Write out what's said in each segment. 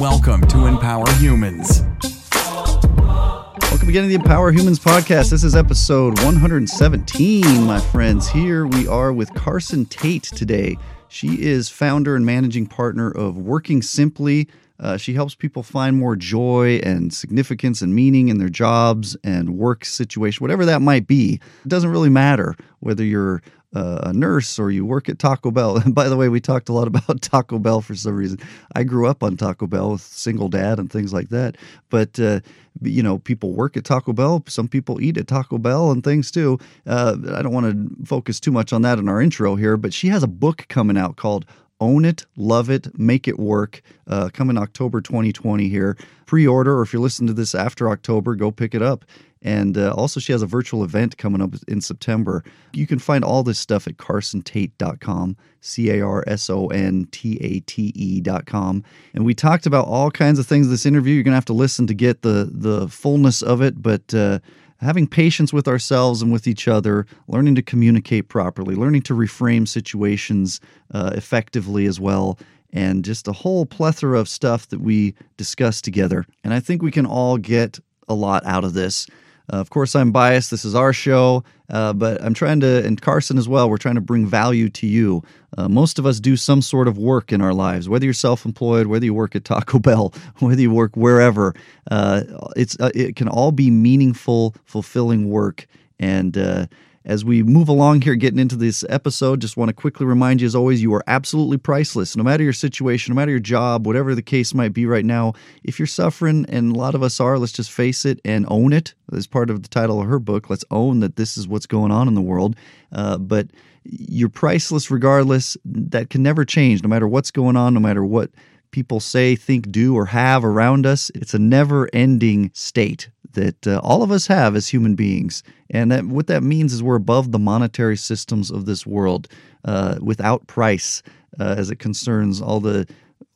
Welcome to Empower Humans. Welcome again to the Empower Humans podcast. This is episode 117, my friends. Here we are with Carson Tate today. She is founder and managing partner of Working Simply. Uh, she helps people find more joy and significance and meaning in their jobs and work situation, whatever that might be. It doesn't really matter whether you're a nurse or you work at Taco Bell. And by the way, we talked a lot about Taco Bell for some reason. I grew up on Taco Bell with single dad and things like that. But uh, you know, people work at Taco Bell. Some people eat at Taco Bell and things too. Uh, I don't want to focus too much on that in our intro here. But she has a book coming out called own it, love it, make it work. Uh, coming October 2020 here. Pre order, or if you're listening to this after October, go pick it up. And uh, also, she has a virtual event coming up in September. You can find all this stuff at carsontate.com, C A R S O N T A T E.com. And we talked about all kinds of things in this interview. You're going to have to listen to get the, the fullness of it, but. Uh, having patience with ourselves and with each other, learning to communicate properly, learning to reframe situations uh, effectively as well, and just a whole plethora of stuff that we discuss together. And I think we can all get a lot out of this. Uh, of course, I'm biased. This is our show, uh, but I'm trying to, and Carson as well, we're trying to bring value to you. Uh, most of us do some sort of work in our lives, whether you're self employed, whether you work at Taco Bell, whether you work wherever. Uh, it's, uh, it can all be meaningful, fulfilling work. And, uh, as we move along here, getting into this episode, just want to quickly remind you, as always, you are absolutely priceless. No matter your situation, no matter your job, whatever the case might be right now, if you're suffering, and a lot of us are, let's just face it and own it. As part of the title of her book, let's own that this is what's going on in the world. Uh, but you're priceless regardless. That can never change, no matter what's going on, no matter what people say, think, do, or have around us. It's a never ending state that uh, all of us have as human beings. And that, what that means is we're above the monetary systems of this world uh, without price uh, as it concerns all the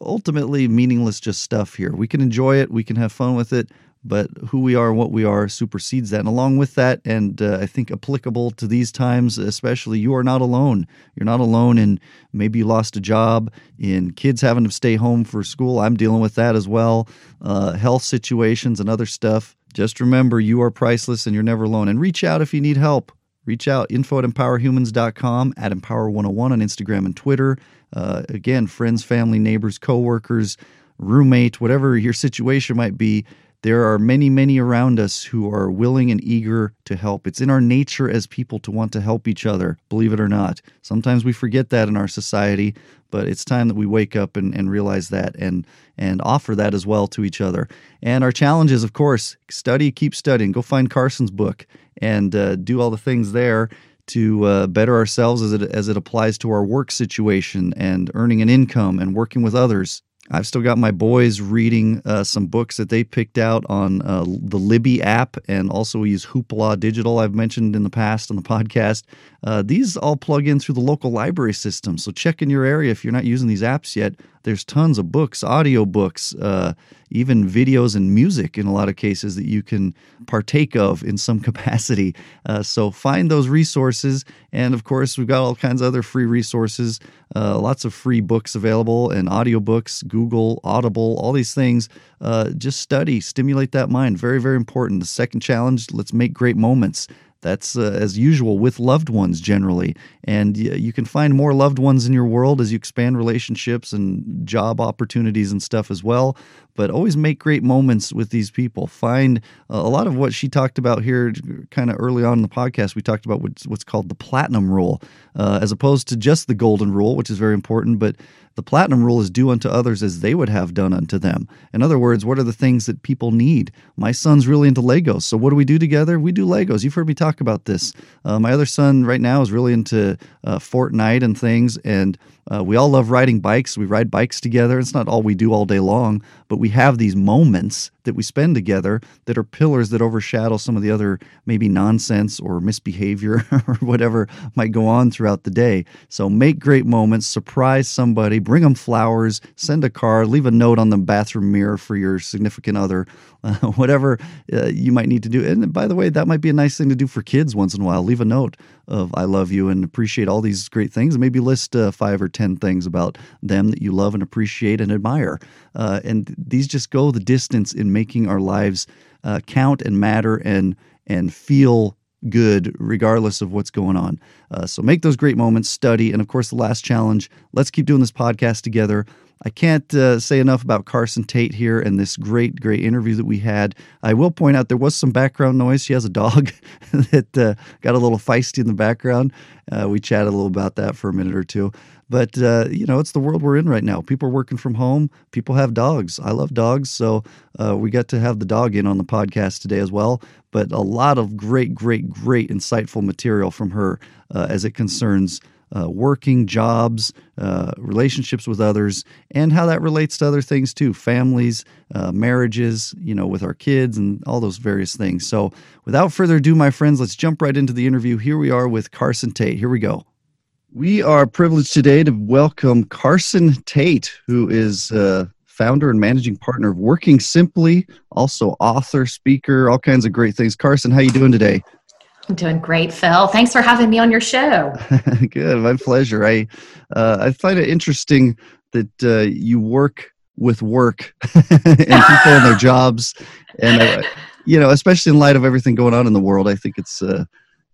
ultimately meaningless just stuff here. We can enjoy it, we can have fun with it, but who we are and what we are supersedes that. And along with that, and uh, I think applicable to these times, especially, you are not alone. You're not alone in maybe you lost a job, in kids having to stay home for school. I'm dealing with that as well, uh, health situations and other stuff. Just remember, you are priceless and you're never alone. And reach out if you need help. Reach out, info at empowerhumans.com, at empower101 on Instagram and Twitter. Uh, again, friends, family, neighbors, coworkers, roommate, whatever your situation might be, there are many, many around us who are willing and eager to help. It's in our nature as people to want to help each other, believe it or not. Sometimes we forget that in our society, but it's time that we wake up and, and realize that and and offer that as well to each other. And our challenge is, of course, study, keep studying. Go find Carson's book and uh, do all the things there to uh, better ourselves as it as it applies to our work situation and earning an income and working with others. I've still got my boys reading uh, some books that they picked out on uh, the Libby app, and also we use Hoopla Digital. I've mentioned in the past on the podcast. Uh, these all plug in through the local library system. So check in your area if you're not using these apps yet. There's tons of books, audio books, uh, even videos and music in a lot of cases that you can partake of in some capacity. Uh, so find those resources. And of course, we've got all kinds of other free resources, uh, lots of free books available and audiobooks, Google, Audible, all these things. Uh, just study, stimulate that mind. Very, very important. The second challenge let's make great moments. That's uh, as usual with loved ones generally. And you can find more loved ones in your world as you expand relationships and job opportunities and stuff as well. But always make great moments with these people. Find uh, a lot of what she talked about here, kind of early on in the podcast. We talked about what's, what's called the platinum rule, uh, as opposed to just the golden rule, which is very important. But the platinum rule is do unto others as they would have done unto them. In other words, what are the things that people need? My son's really into Legos. So, what do we do together? We do Legos. You've heard me talk about this. Uh, my other son right now is really into uh, Fortnite and things. And uh, we all love riding bikes. We ride bikes together. It's not all we do all day long, but we have these moments that we spend together that are pillars that overshadow some of the other maybe nonsense or misbehavior or whatever might go on throughout the day. So make great moments, surprise somebody, bring them flowers, send a card, leave a note on the bathroom mirror for your significant other, uh, whatever uh, you might need to do. And by the way, that might be a nice thing to do for kids once in a while. Leave a note of I love you and appreciate all these great things and maybe list uh, five or 10 things about them that you love and appreciate and admire. Uh, and these just go the distance in making our lives uh, count and matter and and feel good regardless of what's going on. Uh, so make those great moments, study, and of course, the last challenge let's keep doing this podcast together. I can't uh, say enough about Carson Tate here and this great, great interview that we had. I will point out there was some background noise. She has a dog that uh, got a little feisty in the background. Uh, we chatted a little about that for a minute or two. But, uh, you know, it's the world we're in right now. People are working from home, people have dogs. I love dogs. So uh, we got to have the dog in on the podcast today as well. But a lot of great, great, great insightful material from her uh, as it concerns uh, working, jobs, uh, relationships with others, and how that relates to other things too families, uh, marriages, you know, with our kids, and all those various things. So, without further ado, my friends, let's jump right into the interview. Here we are with Carson Tate. Here we go. We are privileged today to welcome Carson Tate, who is uh, founder and managing partner of Working Simply, also author, speaker, all kinds of great things. Carson, how you doing today? I'm doing great, Phil. Thanks for having me on your show. Good, my pleasure. I uh, I find it interesting that uh, you work with work and people in their jobs, and uh, you know, especially in light of everything going on in the world, I think it's uh,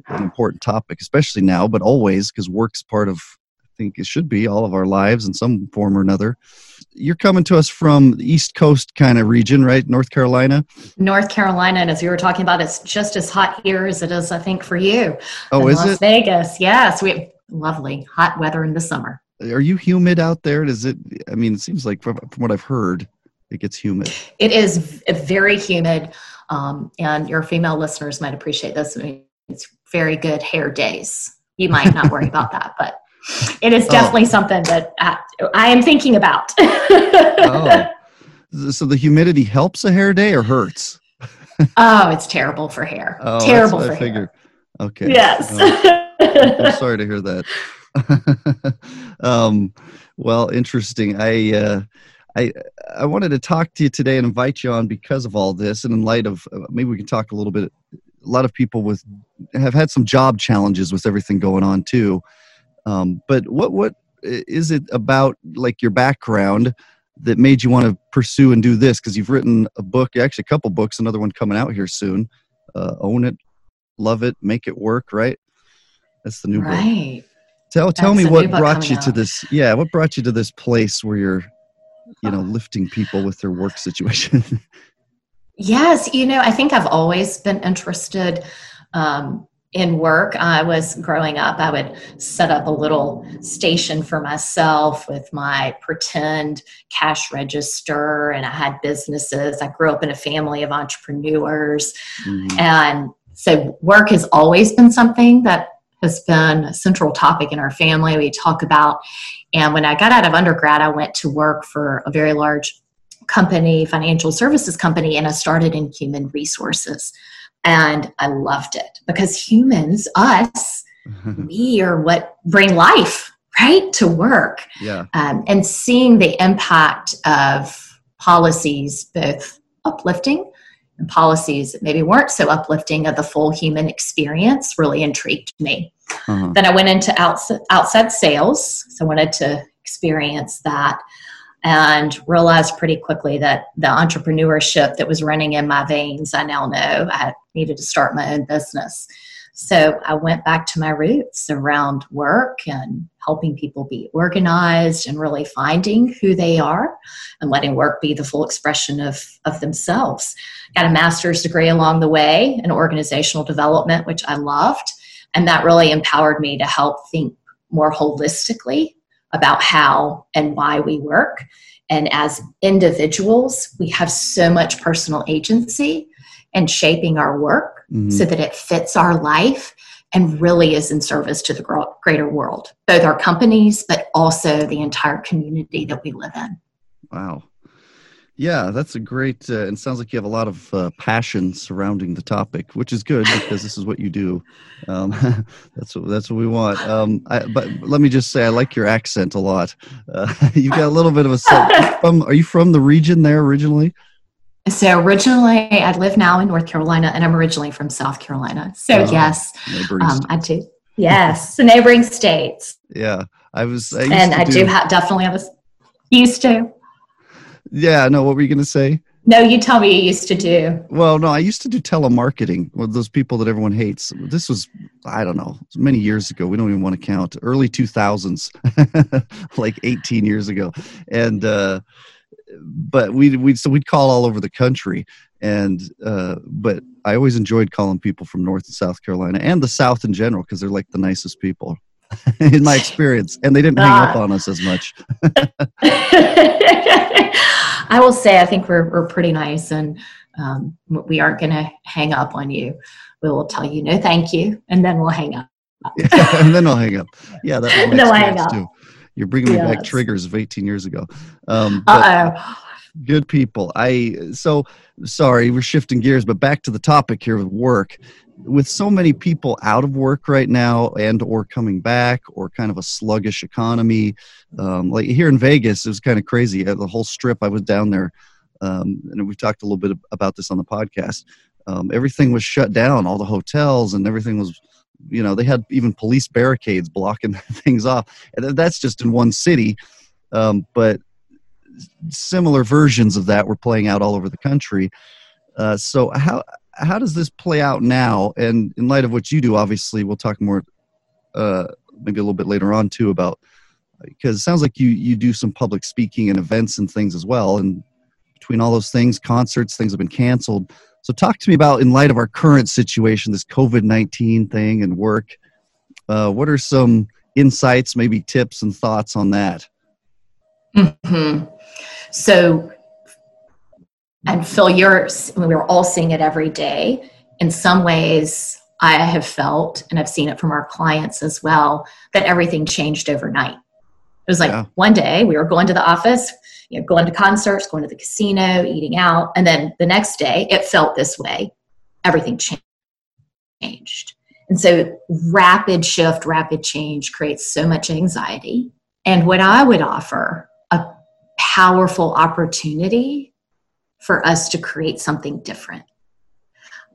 an important topic, especially now, but always because work's part of I think it should be all of our lives in some form or another. You're coming to us from the East Coast kind of region, right? North Carolina? North Carolina. And as we were talking about, it's just as hot here as it is, I think, for you. Oh, is Las it? Vegas. Yes. We have lovely hot weather in the summer. Are you humid out there? Does it, I mean, it seems like from, from what I've heard, it gets humid. It is very humid. Um, and your female listeners might appreciate this. I mean, it's very good hair days. You might not worry about that, but it is oh. definitely oh. something that I, I, am thinking about. oh. So the humidity helps a hair day or hurts? oh, it's terrible for hair. Oh, terrible for I hair. Okay. Yes. Oh, I'm sorry to hear that. um, well, interesting. I, uh, I, I wanted to talk to you today and invite you on because of all this, and in light of uh, maybe we can talk a little bit. A lot of people with have had some job challenges with everything going on too. Um, but what what is it about like your background that made you want to pursue and do this? Because you've written a book, actually a couple books, another one coming out here soon. Uh, Own it, love it, make it work. Right? That's the new right. book. Tell tell me what brought you out. to this. Yeah, what brought you to this place where you're, you know, lifting people with their work situation. yes, you know, I think I've always been interested. Um, in work. I was growing up i would set up a little station for myself with my pretend cash register and i had businesses. I grew up in a family of entrepreneurs. Mm-hmm. and so work has always been something that has been a central topic in our family. We talk about and when i got out of undergrad i went to work for a very large company financial services company and i started in human resources and I loved it because humans, us, we are what bring life, right, to work. Yeah. Um, and seeing the impact of policies, both uplifting and policies that maybe weren't so uplifting of the full human experience, really intrigued me. Uh-huh. Then I went into outside, outside sales. So I wanted to experience that and realized pretty quickly that the entrepreneurship that was running in my veins, I now know I needed to start my own business. So I went back to my roots around work and helping people be organized and really finding who they are and letting work be the full expression of, of themselves. Got a master's degree along the way in organizational development, which I loved. And that really empowered me to help think more holistically about how and why we work. And as individuals, we have so much personal agency in shaping our work mm-hmm. so that it fits our life and really is in service to the greater world, both our companies, but also the entire community that we live in. Wow. Yeah, that's a great, uh, and sounds like you have a lot of uh, passion surrounding the topic, which is good because this is what you do. Um, that's what that's what we want. Um, I, but let me just say, I like your accent a lot. Uh, you got a little bit of a. From, are you from the region there originally? So originally, I live now in North Carolina, and I'm originally from South Carolina. So uh, yes, um, I do. Yes, the neighboring states. Yeah, I was, I and I do, do have definitely have a used to. Yeah, no. What were you going to say? No, you tell me you used to do. Well, no, I used to do telemarketing with those people that everyone hates. This was, I don't know, many years ago. We don't even want to count. Early 2000s, like 18 years ago. And, uh, but we we so we'd call all over the country and uh, but I always enjoyed calling people from North and South Carolina and the South in general because they're like the nicest people in my experience, and they didn't hang up on us as much. I will say, I think we're we're pretty nice, and um, we aren't going to hang up on you. We will tell you no, thank you, and then we'll hang up. yeah, and then I'll hang up. Yeah, that no, I hang up. Too. You're bringing yes. me back triggers of 18 years ago. Um. Good people. I so sorry we're shifting gears, but back to the topic here with work. With so many people out of work right now, and or coming back, or kind of a sluggish economy, um, like here in Vegas, it was kind of crazy. Uh, the whole strip, I was down there, um, and we talked a little bit about this on the podcast. Um, everything was shut down, all the hotels and everything was you know they had even police barricades blocking things off. And that's just in one city. Um, but similar versions of that were playing out all over the country. Uh, so how how does this play out now? And in light of what you do obviously we'll talk more uh, maybe a little bit later on too about because it sounds like you you do some public speaking and events and things as well. And between all those things concerts things have been canceled so, talk to me about, in light of our current situation, this COVID 19 thing and work, uh, what are some insights, maybe tips and thoughts on that? Mm-hmm. So, and Phil, you're, we're all seeing it every day. In some ways, I have felt, and I've seen it from our clients as well, that everything changed overnight. It was like yeah. one day we were going to the office, you know, going to concerts, going to the casino, eating out. And then the next day it felt this way. Everything changed. And so rapid shift, rapid change creates so much anxiety. And what I would offer a powerful opportunity for us to create something different.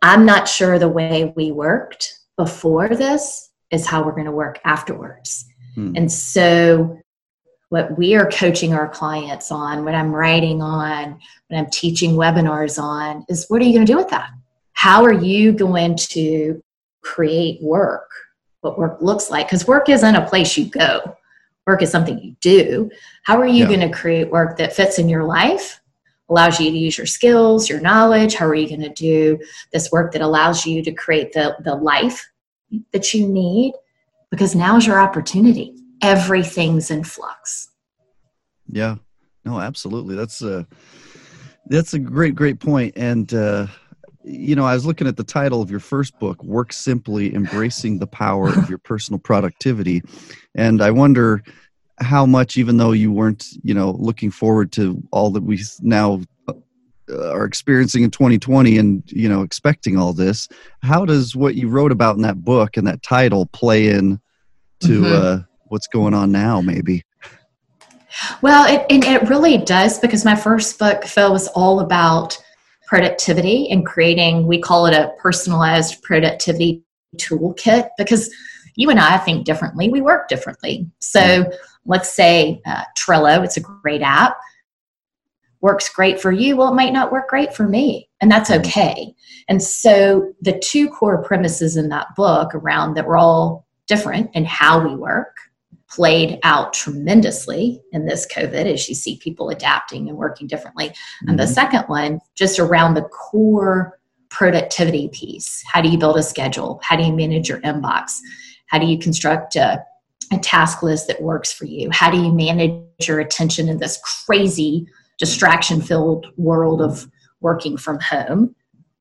I'm not sure the way we worked before this is how we're going to work afterwards. Hmm. And so what we are coaching our clients on, what I'm writing on, what I'm teaching webinars on is what are you going to do with that? How are you going to create work? What work looks like? Because work isn't a place you go, work is something you do. How are you yeah. going to create work that fits in your life? Allows you to use your skills, your knowledge. How are you going to do this work that allows you to create the, the life that you need? Because now is your opportunity everything's in flux. Yeah, no, absolutely. That's a that's a great, great point. And uh, you know, I was looking at the title of your first book, "Work Simply: Embracing the Power of Your Personal Productivity," and I wonder how much, even though you weren't, you know, looking forward to all that we now uh, are experiencing in 2020 and you know expecting all this how does what you wrote about in that book and that title play in to mm-hmm. uh, what's going on now maybe? Well it, and it really does because my first book phil was all about productivity and creating we call it a personalized productivity toolkit because you and i think differently. We work differently. So let's say uh, trello it's a great app. Works great for you. Well it might not work great for me and that's okay. And so the two core premises in that book around that we're all different in how we work played out tremendously in this COVID as you see people adapting and working differently. Mm-hmm. And the mm-hmm. second one, just around the core productivity piece. How do you build a schedule? How do you manage your inbox? How do you construct a, a task list that works for you? How do you manage your attention in this crazy distraction filled world of working from home?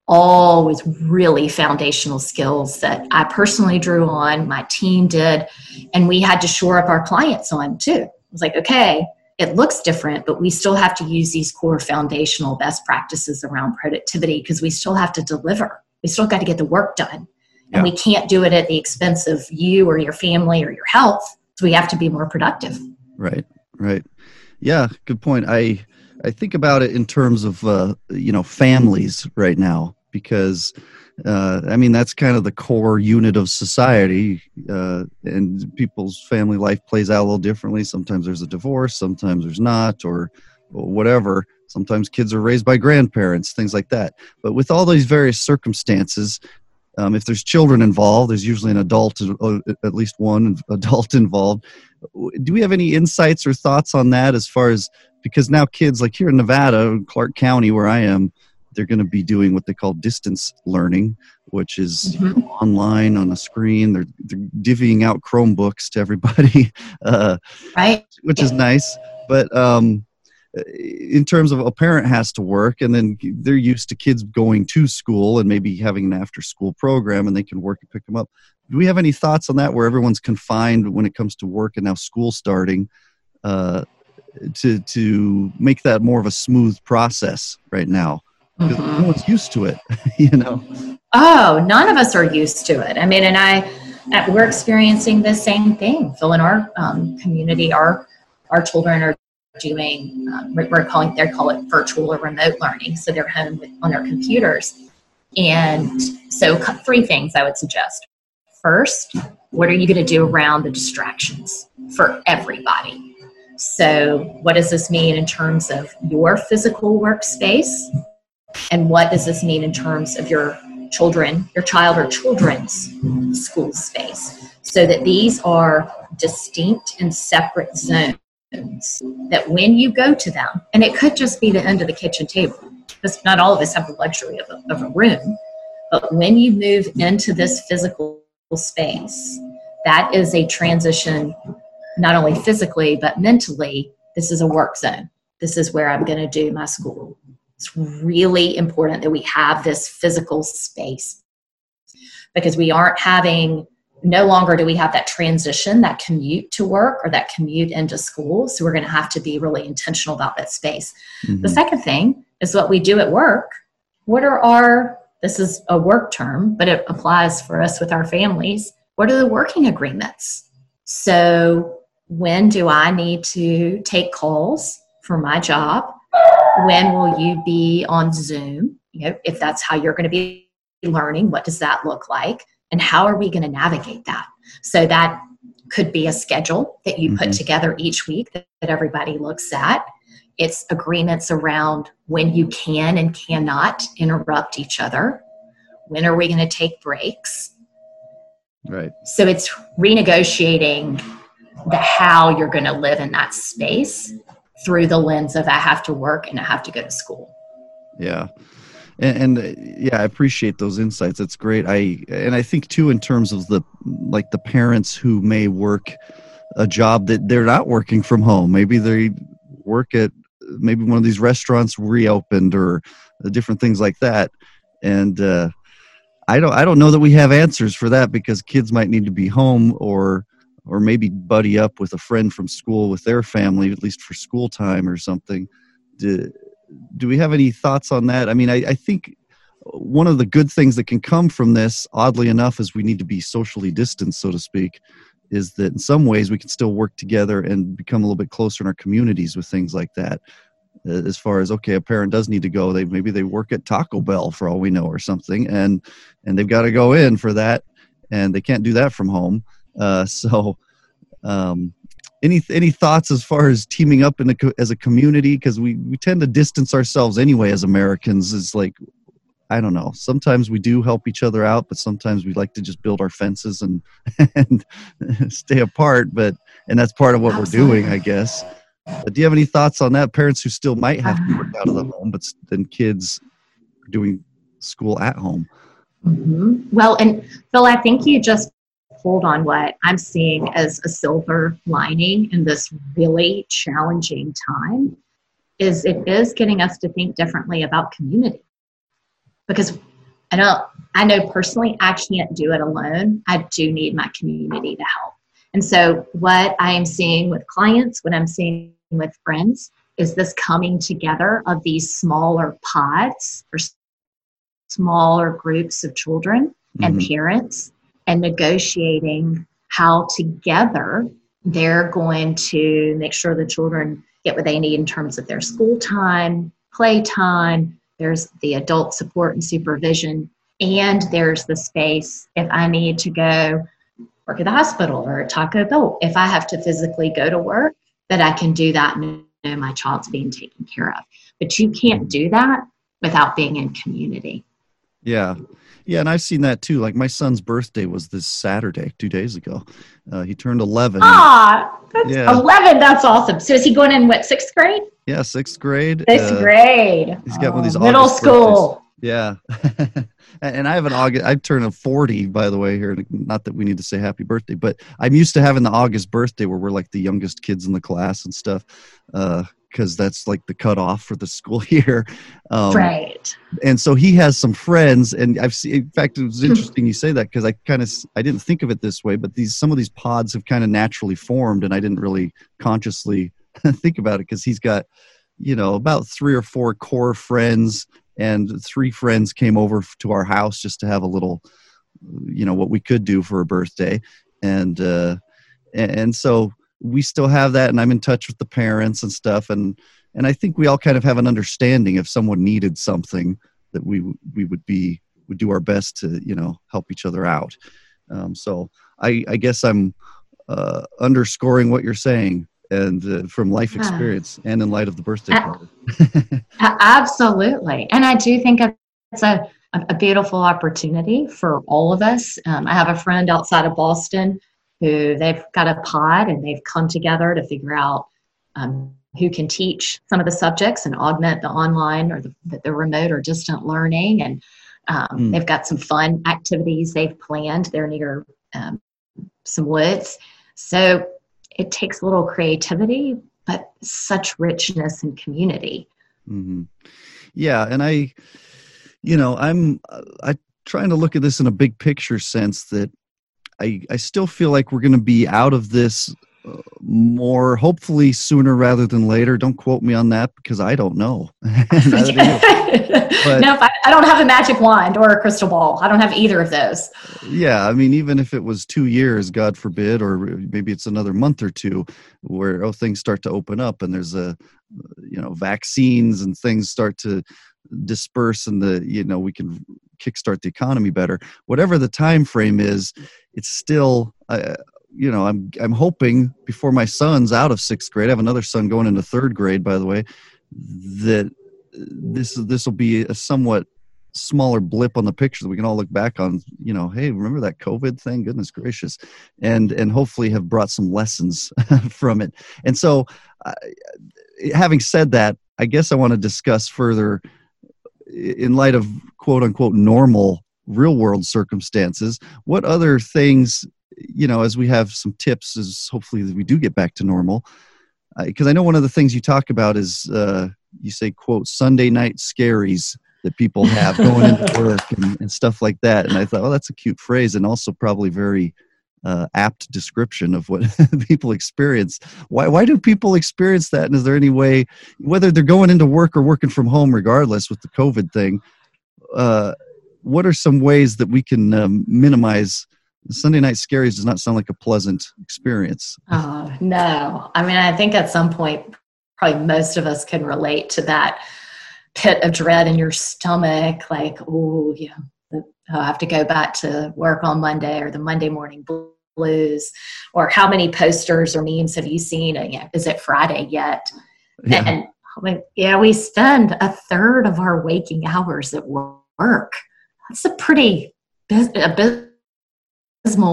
All with really foundational skills that I personally drew on, my team did, and we had to shore up our clients on too. It was like, okay, it looks different, but we still have to use these core foundational best practices around productivity because we still have to deliver. We still got to get the work done. Yeah. And we can't do it at the expense of you or your family or your health. So we have to be more productive. Right, right. Yeah, good point. I I think about it in terms of uh, you know families right now because uh, I mean, that's kind of the core unit of society, uh, and people's family life plays out a little differently. Sometimes there's a divorce, sometimes there's not, or, or whatever. Sometimes kids are raised by grandparents, things like that. But with all these various circumstances, um, if there's children involved, there's usually an adult, uh, at least one adult involved. Do we have any insights or thoughts on that as far as because now kids, like here in Nevada, Clark County, where I am, they're going to be doing what they call distance learning, which is mm-hmm. online on a screen. They're, they're divvying out Chromebooks to everybody, uh, right? Which is nice. But um, in terms of a parent has to work and then they're used to kids going to school and maybe having an after school program and they can work and pick them up do we have any thoughts on that where everyone's confined when it comes to work and now school starting uh, to to make that more of a smooth process right now because mm-hmm. no one's used to it you know oh none of us are used to it i mean and i we're experiencing the same thing phil in our um, community our our children are doing, um, we're calling, they call it virtual or remote learning. So they're home with, on their computers. And so, three things I would suggest. First, what are you going to do around the distractions for everybody? So, what does this mean in terms of your physical workspace? And what does this mean in terms of your children, your child or children's school space? So that these are distinct and separate zones that when you go to them, and it could just be the end of the kitchen table, because not all of us have the luxury of a, of a room, but when you move into this physical space, that is a transition, not only physically, but mentally. This is a work zone. This is where I'm going to do my school. It's really important that we have this physical space because we aren't having no longer do we have that transition, that commute to work or that commute into school. So we're going to have to be really intentional about that space. Mm-hmm. The second thing is what we do at work. What are our, this is a work term, but it applies for us with our families. What are the working agreements? So when do I need to take calls for my job? When will you be on Zoom? You know, if that's how you're going to be learning, what does that look like? and how are we going to navigate that so that could be a schedule that you put mm-hmm. together each week that, that everybody looks at it's agreements around when you can and cannot interrupt each other when are we going to take breaks right so it's renegotiating the how you're going to live in that space through the lens of i have to work and i have to go to school yeah and, and yeah, I appreciate those insights. That's great. I and I think too in terms of the like the parents who may work a job that they're not working from home. Maybe they work at maybe one of these restaurants reopened or different things like that. And uh, I don't I don't know that we have answers for that because kids might need to be home or or maybe buddy up with a friend from school with their family at least for school time or something. To, do we have any thoughts on that? I mean, I, I think one of the good things that can come from this, oddly enough, is we need to be socially distanced, so to speak, is that in some ways we can still work together and become a little bit closer in our communities with things like that. As far as okay, a parent does need to go. They maybe they work at Taco Bell for all we know or something, and and they've got to go in for that, and they can't do that from home. Uh, so um, any any thoughts as far as teaming up in a, as a community? Because we we tend to distance ourselves anyway as americans. It's like i don't know. Sometimes we do help each other out but sometimes we like to just build our fences and and stay apart but and that's part of what Absolutely. we're doing i guess. But do you have any thoughts on that? Parents who still might have to work out of the home but then kids doing school at home. Mm-hmm. well and phil i think you just hold on what I'm seeing as a silver lining in this really challenging time is it is getting us to think differently about community. Because I know I know personally I can't do it alone. I do need my community to help. And so what I am seeing with clients, what I'm seeing with friends is this coming together of these smaller pods or smaller groups of children mm-hmm. and parents and negotiating how together they're going to make sure the children get what they need in terms of their school time, play time, there's the adult support and supervision, And there's the space if I need to go work at the hospital or at Taco Bell, if I have to physically go to work, that I can do that and know my child's being taken care of. But you can't do that without being in community. Yeah. Yeah, and I've seen that too. Like my son's birthday was this Saturday, two days ago. Uh, he turned 11. Ah, that's yeah. 11. That's awesome. So is he going in what, sixth grade? Yeah, sixth grade. Sixth uh, grade. He's got oh, one of these middle August school. Birthdays. Yeah. and I have an August, I turn a 40, by the way, here. Not that we need to say happy birthday, but I'm used to having the August birthday where we're like the youngest kids in the class and stuff. Uh, because that's like the cutoff for the school year. Um, right. And so he has some friends, and I've seen. In fact, it was interesting you say that because I kind of I didn't think of it this way, but these some of these pods have kind of naturally formed, and I didn't really consciously think about it because he's got, you know, about three or four core friends, and three friends came over to our house just to have a little, you know, what we could do for a birthday, and uh, and so we still have that and i'm in touch with the parents and stuff and and i think we all kind of have an understanding if someone needed something that we we would be would do our best to you know help each other out. Um, so i i guess i'm uh, underscoring what you're saying and uh, from life experience and in light of the birthday party. absolutely. And i do think it's a a beautiful opportunity for all of us. Um, i have a friend outside of boston who they've got a pod and they've come together to figure out um, who can teach some of the subjects and augment the online or the, the remote or distant learning. And um, mm. they've got some fun activities they've planned. They're near um, some woods. So it takes a little creativity, but such richness and community. Mm-hmm. Yeah. And I, you know, I'm, I trying to look at this in a big picture sense that I, I still feel like we're going to be out of this uh, more hopefully sooner rather than later. Don't quote me on that because I don't know. but, no, I, I don't have a magic wand or a crystal ball. I don't have either of those. Yeah, I mean, even if it was two years, God forbid, or maybe it's another month or two, where oh things start to open up and there's a you know vaccines and things start to disperse and the you know we can kickstart the economy better. Whatever the time frame is it's still uh, you know i'm i'm hoping before my son's out of sixth grade i have another son going into third grade by the way that this this will be a somewhat smaller blip on the picture that we can all look back on you know hey remember that covid thing? Goodness gracious. And and hopefully have brought some lessons from it. And so uh, having said that i guess i want to discuss further in light of quote unquote normal real world circumstances what other things you know as we have some tips as hopefully we do get back to normal because uh, i know one of the things you talk about is uh, you say quote sunday night scaries that people have going into work and, and, stuff like that. And i thought oh that's a cute phrase and also probably very uh, apt description of what people experience. Why, why do people experience that? And is there any way, whether they're going into work or working from home, regardless with the COVID thing, uh, what are some ways that we can um, minimize Sunday night scaries does not sound like a pleasant experience. Oh, no. I mean, I think at some point, probably most of us can relate to that pit of dread in your stomach, like, oh, yeah, I have to go back to work on Monday or the Monday morning blues or how many posters or memes have you seen? Is it friday yet? Yeah. and oh yeah we spend a third of our waking hours at work. That's a pretty abysmal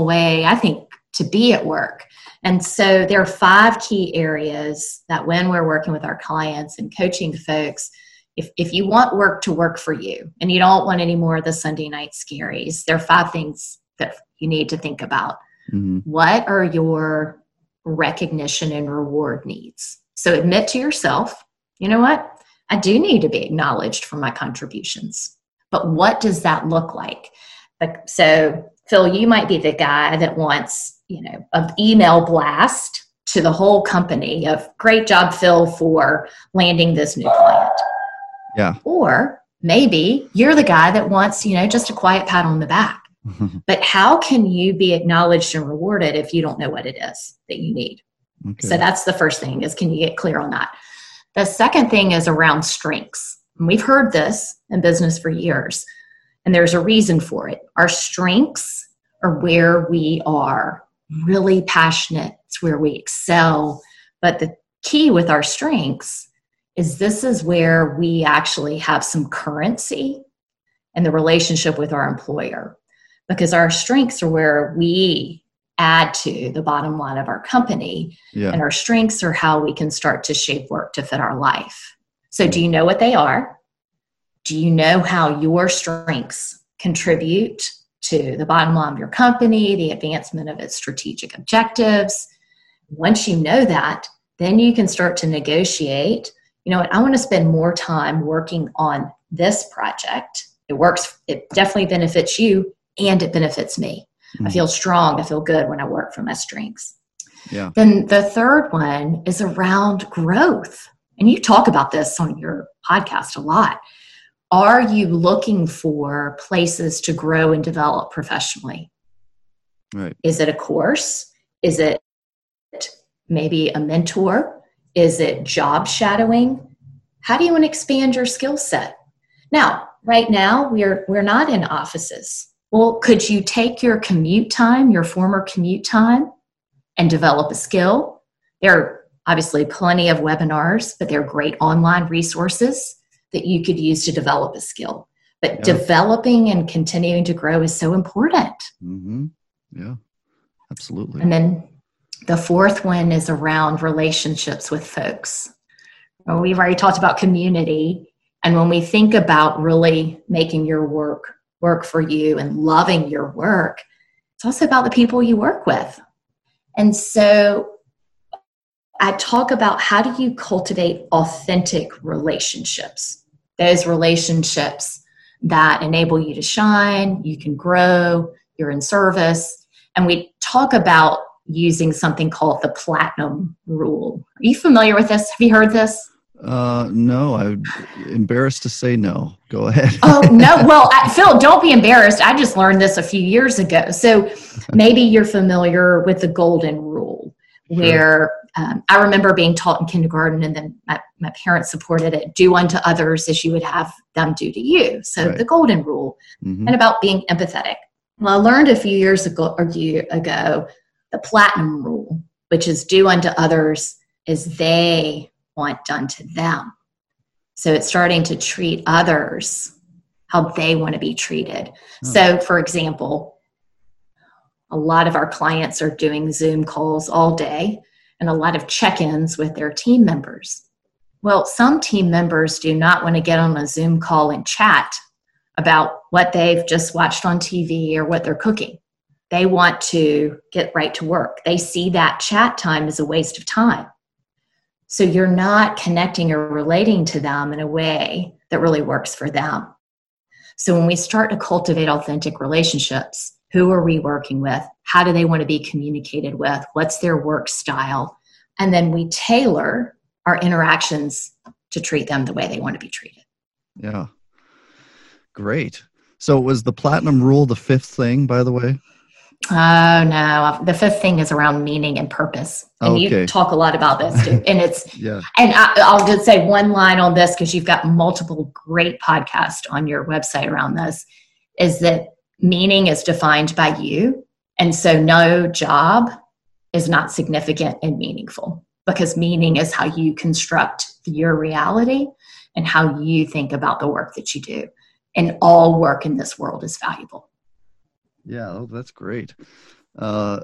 way i think to be at work. And so there are five key areas that when we're working with our clients and coaching folks if, if you want work to work for you and you don't want any more of the sunday night scaries there are five things that you need to think about Mm-hmm. What are your recognition and reward needs? So admit to yourself, you know what? I do need to be acknowledged for my contributions. But what does that look like? So, Phil, you might be the guy that wants, you know, an email blast to the whole company of great job, Phil, for landing this new client. Yeah. Or maybe you're the guy that wants, you know, just a quiet pat on the back. Mm-hmm. but how can you be acknowledged and rewarded if you don't know what it is that you need? Okay. So that's the first thing is can you get clear on that? The second thing is around strengths. And we've heard this in business for years. And there's a reason for it. Our strengths are where we are really passionate, it's where we excel. But the key with our strengths is this is where we actually have some currency in the relationship with our employer because our strengths are where we add to the bottom line of our company. Yeah. and our strengths are how we can start to shape work to fit our life. So do mm. you know what they are? Do you know how your strengths contribute to the bottom line of your company the advancement of its strategic objectives? Once you know that then you can start to negotiate you know what? I want to spend more time working on this project. It works it definitely benefits you and it benefits me. I Mhm. feel strong i feel good when i work from my strengths Yeah. then the third one is around growth. And you talk about this on your podcast a lot. Are you looking for places to grow and develop professionally? Right. is it a course? Is it maybe a mentor? Is it job shadowing? How do you want to expand your skill set? Now right now we're we're not in offices well could you take your commute time your former commute time and develop a skill there are obviously plenty of webinars but there are great online resources that you could use to develop a skill but Yeah. developing and continuing to grow is so important hmm Yeah. Absolutely. and then the fourth one is around relationships with folks. Well, We've already talked about community. And when we think about really making your work work for you and loving your work, it's also about the people you work with. And so I talk about how do you cultivate authentic relationships, those relationships that enable you to shine, you can grow, you're in service. And we talk about using something called the platinum rule. Are you familiar with this? Have you heard this? Uh, no, I'm embarrassed to say no. Go ahead. Oh, no. Well, I, Phil, don't be embarrassed. I just learned this a few years ago. So maybe you're familiar with the golden rule, where um, I remember being taught in kindergarten, and then my, my parents supported it do unto others as you would have them do to you. So Right. the golden rule. Mhm. and about being empathetic. Well, I learned a few years ago, or year ago the platinum rule, which is do unto others as they want done to them. So it's starting to treat others how they want to be treated. Oh. So, for example, a lot of our clients are doing Zoom calls all day and a lot of check ins with their team members. Well, some team members do not want to get on a Zoom call and chat about what they've just watched on TV or what they're cooking. They want to get right to work. They see that chat time as a waste of time. So you're not connecting or relating to them in a way that really works for them. So when we start to cultivate authentic relationships, who are we working with? How do they want to be communicated with? What's their work style? And then we tailor our interactions to treat them the way they want to be treated. Yeah. Great. So was the platinum rule the fifth thing, by the way? Oh no, the fifth thing is around meaning and purpose, and Okay. you talk a lot about this too. And it's Yeah. and I, I'll just say one line on this because you've got multiple great podcasts on your website around this. Is that meaning is defined by you, and so no job is not significant and meaningful because meaning is how you construct your reality and how you think about the work that you do. And all work in this world is valuable. Yeah, oh, that's great. Uh,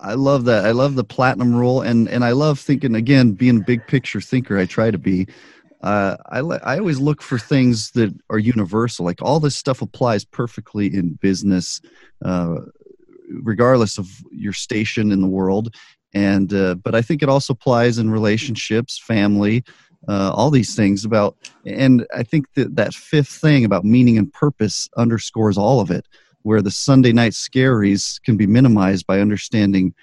I love that. I love the platinum rule, and and I love thinking again, being a big picture thinker. I try to be. Uh, I I always look for things that are universal. Like all this stuff applies perfectly in business, uh, regardless of your station in the world. And uh, but I think it also applies in relationships, family, uh, all these things about. And I think that that fifth thing about meaning and purpose underscores all of it where the Sunday night scaries can be minimized by understanding,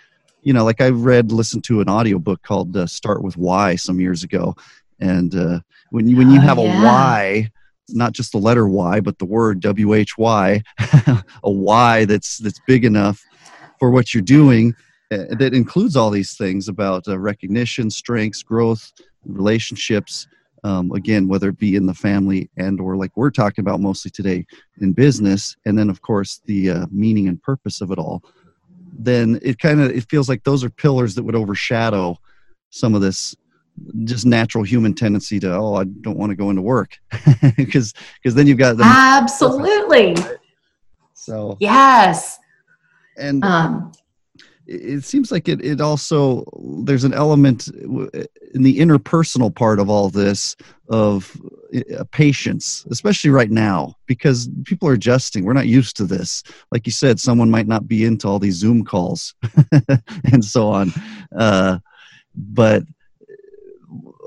you know, like I read, listened to an audiobook called uh, Start with Why some years ago. And uh, when you, when you Oh, have yeah. a why, not just the letter Y, but the word W H Y, a why that's that's big enough for what you're doing, uh, that includes all these things about uh, recognition, strengths, growth, relationships. Um, again whether it be in the family and or like we're talking about mostly today in business and then of course the uh, meaning and purpose of it all then it kind of it feels like those are pillars that would overshadow some of this just natural human tendency to oh i don't want to go into work. Because because then you've got the absolutely. So yes. And um it seems like it, it also there's an element in the interpersonal part of all this of uh, patience especially right now because people are adjusting. We're not used to this. Like you said someone might not be into all these zoom calls and so on uh, but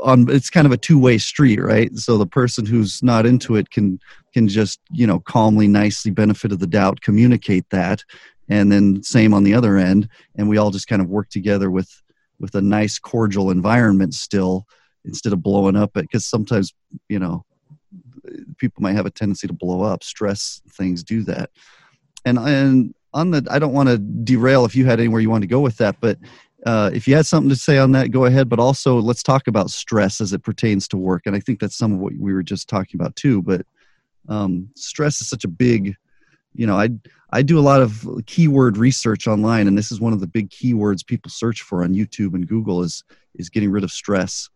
on it's kind of a two-way street right? So the person who's not into it can can just you know calmly nicely benefit of the doubt communicate that and then same on the other end. And we all just kind of work together with with a nice cordial environment still instead of blowing up it. Because sometimes you know people might have a tendency to blow up stress things do that. And and on the i don't want to derail if you had anywhere you wanted to go with that but uh, if you had something to say on that go ahead. But also let's talk about stress as it pertains to work. And i think that's some of what we were just talking about too but um, stress is such a big you know i I do a lot of keyword research online, and this is one of the big keywords people search for on YouTube and Google is is getting rid of stress.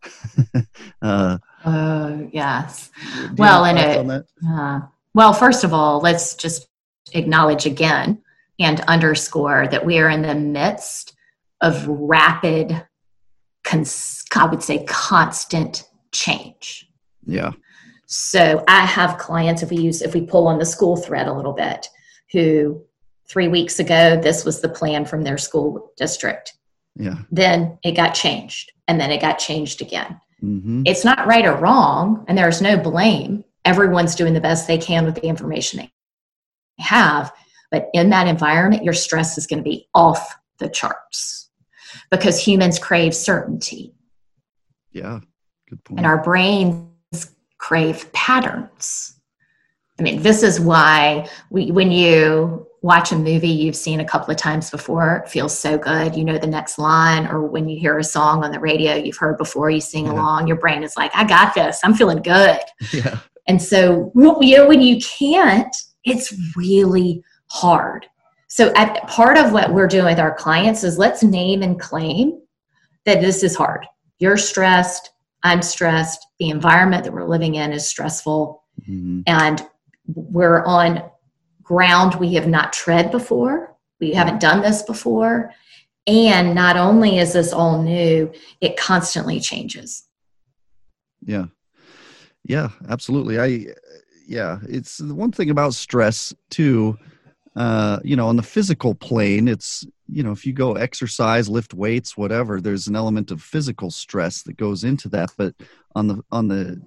uh, uh, yes. Well, and it, uh, well, first of all, let's just acknowledge again and underscore that we are in the midst of rapid, cons- I would say, constant change. Yeah. So I have clients if we use if we pull on the school thread a little bit who three weeks ago this was the plan from their school district. Yeah. Then it got changed and then it got changed again. Mm-hmm. it's not right or wrong and there's no blame. Everyone's doing the best they can with the information they have but in that environment your stress is going to be off the charts because humans crave certainty. Yeah good point. point and our brains crave patterns I mean, this is why we, when you watch a movie you've seen a couple of times before, it feels so good. You know the next line, or when you hear a song on the radio you've heard before, you sing yeah. along, your brain is like, I got this. I'm feeling good. Yeah. And so, you know, when you can't, it's really hard. So, at, part of what we're doing with our clients is let's name and claim that this is hard. You're stressed. I'm stressed. The environment that we're living in is stressful. Mm-hmm. And we're on ground we have not tread before. We haven't done this before. And not only is this all new, it constantly changes. Yeah. Yeah, absolutely. I, yeah, it's the one thing about stress too. Uh, you know, on the physical plane, it's, you know, if you go exercise, lift weights, whatever, there's an element of physical stress that goes into that. But on the, on the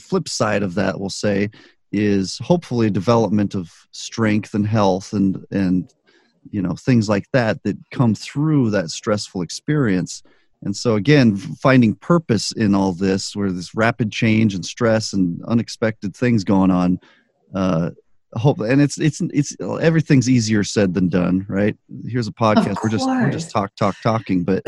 flip side of that, we'll say is hopefully development of strength and health and and you know things like that that come through that stressful experience and so again finding purpose in all this where this rapid change and stress and unexpected things going on uh, hope and it's it's it's everything's easier said than done right? Here's a podcast. We're just we're just talk talk talking but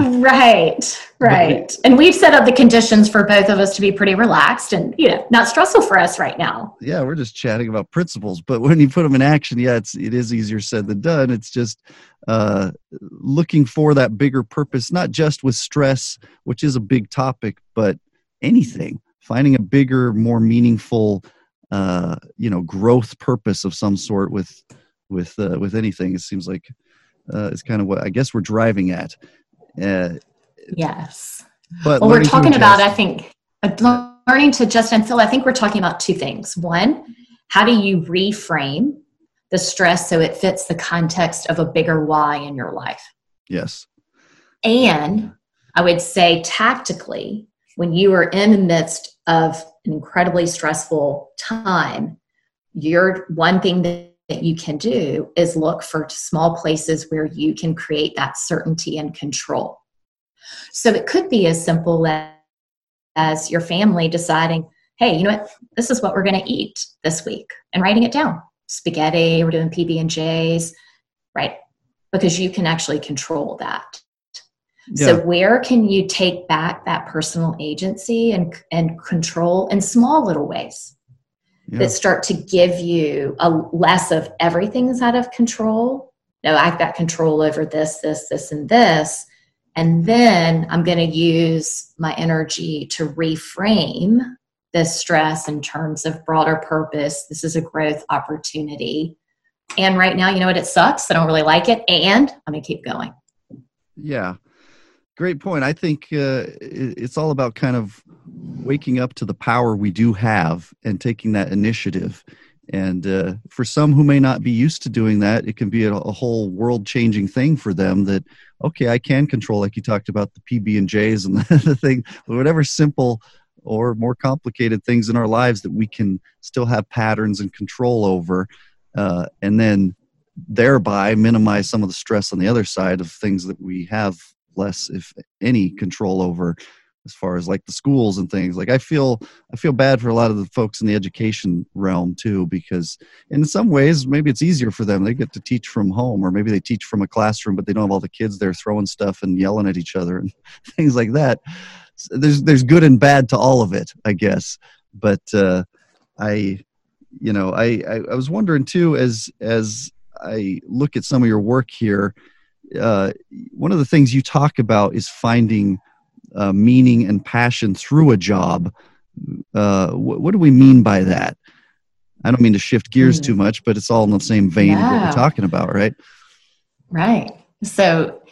right right. but, and we've set up the conditions for both of us to be pretty relaxed and you know not stressful for us right now. Yeah we're just chatting about principles but when you put them in action yeah it's it is easier said than done. It's just uh looking for that bigger purpose not just with stress which is a big topic but anything. Finding a bigger more meaningful uh, you know growth purpose of some sort with with uh, with anything. It seems like uh, it's kind of what I guess we're driving at. Uh, yes, but well, we're talking about I think uh, learning to just and feel. I think we're talking about two things. One, how do you reframe the stress so it fits the context of a bigger why in your life? Yes, and I would say tactically when you are in the midst of an incredibly stressful time, your one thing that, you can do is look for small places where you can create that certainty and control. So it could be as simple as, as your family deciding, hey, you know what, this is what we're going to eat this week, and writing it down. Spaghetti, we're doing PB and J's, right? Because you can actually control that. Yeah. So where can you take back that personal agency and and control in small little ways yeah. that start to give you a less of everything's out of control. No, I've got control over this, this, this, and this. And then I'm going to use my energy to reframe this stress in terms of broader purpose. This is a growth opportunity. And right now, you know what? It sucks. I don't really like it. And I'm going to keep going. Yeah. Great point. I think uh, it's all about kind of waking up to the power we do have and taking that initiative. And uh, for some who may not be used to doing that, it can be a, a whole world-changing thing for them. That okay, I can control, like you talked about the PB and J's and the thing, whatever simple or more complicated things in our lives that we can still have patterns and control over, uh, and then thereby minimize some of the stress on the other side of things that we have less if any control over as far as like the schools and things. Like i feel i feel bad for a lot of the folks in the education realm too because in some ways maybe it's easier for them. They get to teach from home or maybe they teach from a classroom but they don't have all the kids there throwing stuff and yelling at each other and things like that. So there's there's good and bad to all of it i guess. But uh i you know I, I i was wondering too as as i look at some of your work here uh, one of the things you talk about is finding uh, meaning and passion through a job. Uh, wh- what do we mean by that? I don't mean to shift gears too hmm. much, but it's all in the same vein yeah. of what we're talking about, right? Right. So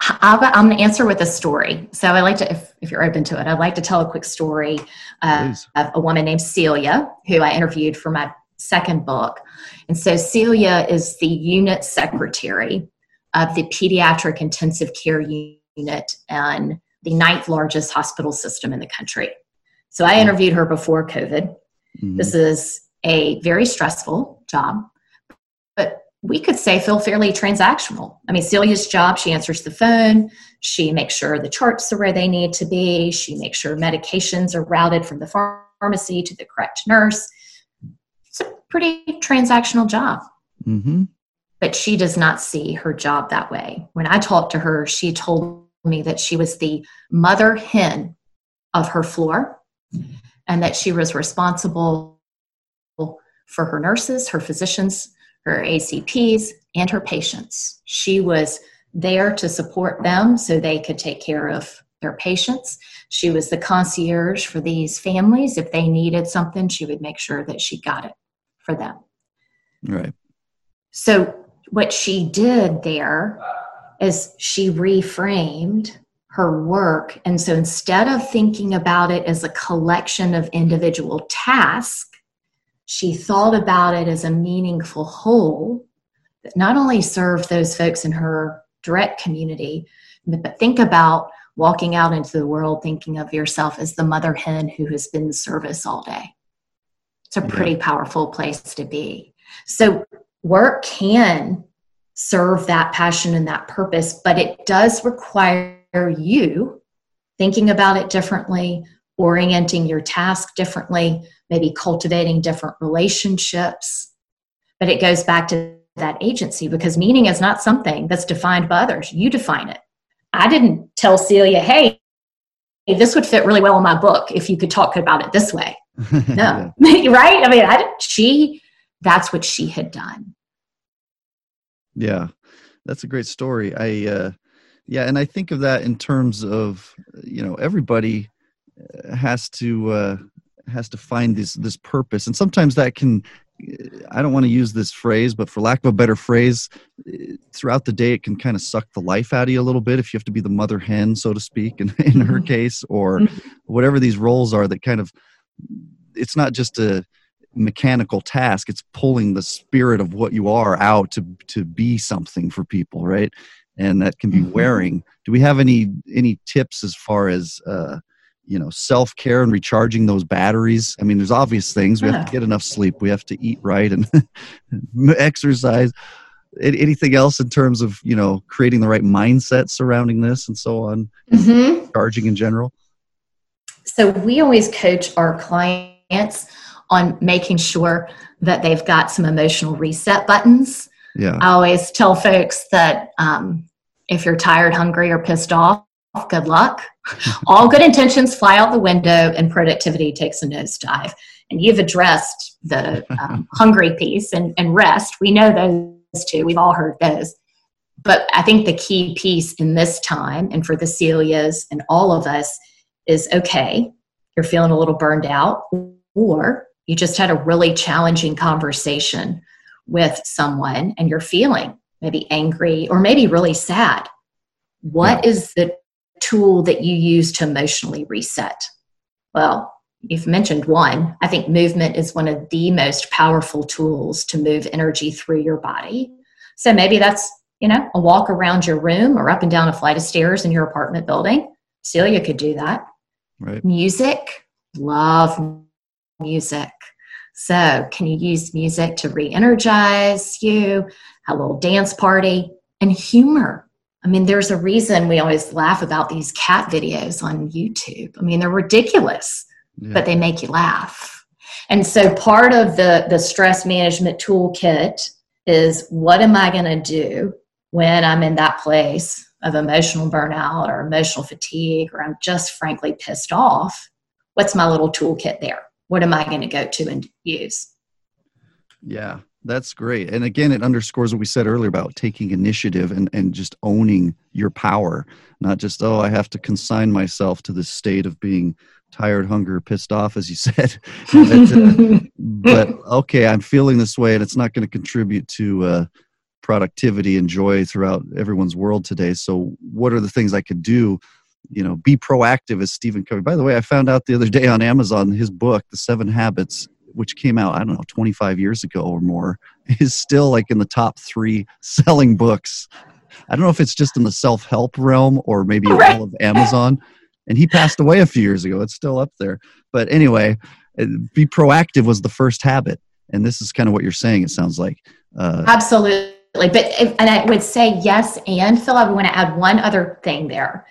i am going to answer with a story. So I like to, if, if you're open to it, I'd like to tell a quick story uh, of a woman named Celia, who I interviewed for my second book. And so Celia is the unit secretary of the pediatric intensive care unit and the ninth largest hospital system in the country. So I interviewed her before COVID. Mm-hmm. This is a very stressful job, but we could say feel fairly transactional. I mean, Celia's job, she answers the phone, she makes sure the charts are where they need to be, she makes sure medications are routed from the pharmacy to the correct nurse. It's a pretty transactional job. Mm-hmm but she does not see her job that way. When I talked to her, she told me that she was the mother hen of her floor and that she was responsible for her nurses, her physicians, her ACPs, and her patients. She was there to support them so they could take care of their patients. She was the concierge for these families. If they needed something, she would make sure that she got it for them. Right. So what she did there is she reframed her work. And so instead of thinking about it as a collection of individual tasks, she thought about it as a meaningful whole that not only served those folks in her direct community, but think about walking out into the world thinking of yourself as the mother hen who has been in service all day. It's a pretty yeah. powerful place to be. So work can serve that passion and that purpose, but it does require you thinking about it differently, orienting your task differently, maybe cultivating different relationships. But it goes back to that agency because meaning is not something that's defined by others. You define it. I didn't tell Celia, hey, this would fit really well in my book if you could talk about it this way. No, right? I mean, I, she, that's what she had done. Yeah, that's a great story. I, uh, yeah, and I think of that in terms of you know everybody uh, has to uh, has to find this this purpose, and sometimes that can. I don't want to use this phrase, but for lack of a better phrase, uh, throughout the day it can kind of suck the life out of you a little bit if you have to be the mother hen, so to speak, in, in her mm-hmm. case, or mm-hmm. whatever these roles are that kind of. It's not just a mechanical task. It's pulling the spirit of what you are out to to be something for people right? And that can be mm-hmm. wearing. Do we have any any tips as far as uh you know self-care and recharging those batteries? I mean there's obvious things. We have to get enough sleep. We have to eat right and exercise. Anything else in terms of you know creating the right mindset surrounding this and so on? Mm-hmm. charging in general? So we always coach our clients on making sure that they've got some emotional reset buttons. Yeah. I always tell folks that um, if you're tired, hungry, or pissed off, good luck. All good intentions fly out the window and productivity takes a nosedive. And you've addressed the um, hungry piece and, and rest. We know those two, we've all heard those. But I think the key piece in this time and for the Celias and all of us is okay, you're feeling a little burned out, or you just had a really challenging conversation with someone and you're feeling maybe angry or maybe really sad. What yeah. is the tool that you use to emotionally reset? Well, you've mentioned one. I think movement is one of the most powerful tools to move energy through your body. So maybe that's, you know, a walk around your room or up and down a flight of stairs in your apartment building. Celia could do that. Right. Music, love music. So, can you use music to re energize you, a little dance party, and humor? I mean, there's a reason we always laugh about these cat videos on YouTube. I mean, they're ridiculous, yeah. but they make you laugh. And so, part of the, the stress management toolkit is what am I going to do when I'm in that place of emotional burnout or emotional fatigue, or I'm just frankly pissed off? What's my little toolkit there? What am I going to go to and use? Yeah, that's great. And again, it underscores what we said earlier about taking initiative and, and just owning your power, not just, oh, I have to consign myself to this state of being tired, hunger, pissed off, as you said. but, uh, but, okay, I'm feeling this way and it's not going to contribute to uh, productivity and joy throughout everyone's world today. So, what are the things I could do you know be proactive as stephen covey. By the way i found out the other day on amazon his book the seven habits which came out i don't know 25 years ago or more is still like in the top three selling books. I don't know if it's just in the self-help realm or maybe all of amazon. And he passed away a few years ago. It's still up there. But anyway be proactive was the first habit. And this is kind of what you're saying it sounds like uh, absolutely. But and i would say yes and phil i want to add one other thing there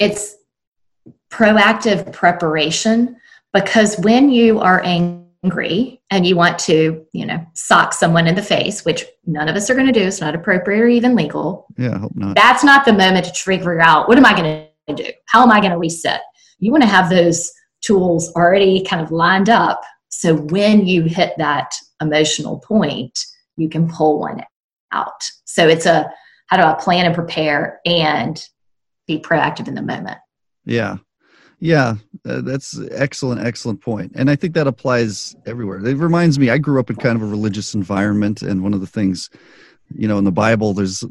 it's proactive preparation because when you are angry and you want to, you know, sock someone in the face, which none of us are going to do, it's not appropriate or even legal. Yeah, I hope not. That's not the moment to figure out what am I going to do? How am I going to reset? You want to have those tools already kind of lined up so when you hit that emotional point, you can pull one out. So it's a how do I plan and prepare and be proactive in the moment. Yeah. Yeah, uh, that's excellent, excellent point. And I think that applies everywhere. It reminds me, I grew up in kind of a religious environment, and one of the things, you know, in the Bible, there's a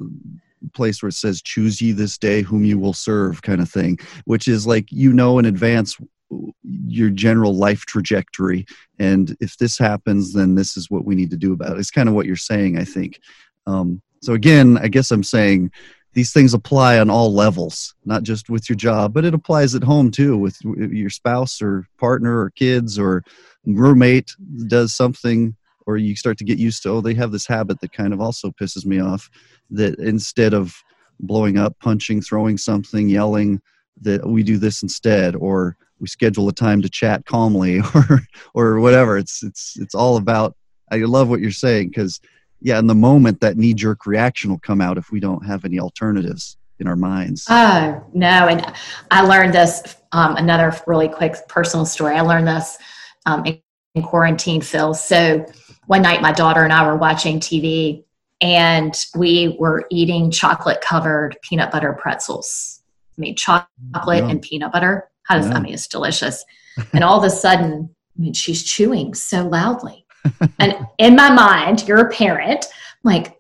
place where it says, Choose ye this day whom you will serve, kind of thing, which is like you know in advance your general life trajectory. And if this happens, then this is what we need to do about it. It's kind of what you're saying, I think. Um, so, again, I guess I'm saying, these things apply on all levels, not just with your job, but it applies at home too with your spouse or partner or kids or roommate does something or you start to get used to, oh, they have this habit that kind of also pisses me off that instead of blowing up, punching, throwing something, yelling, that we do this instead or we schedule a time to chat calmly or or whatever. It's it's it's all about i love what you're saying because yeah, in the moment, that knee jerk reaction will come out if we don't have any alternatives in our minds. Oh, no. And I learned this, um, another really quick personal story. I learned this um, in, in quarantine, Phil. So one night, my daughter and I were watching TV and we were eating chocolate covered peanut butter pretzels. I mean, chocolate yeah. and peanut butter. How does yeah. I mean, it's delicious. and all of a sudden, I mean, she's chewing so loudly and in my mind, you're a parent, I'm like,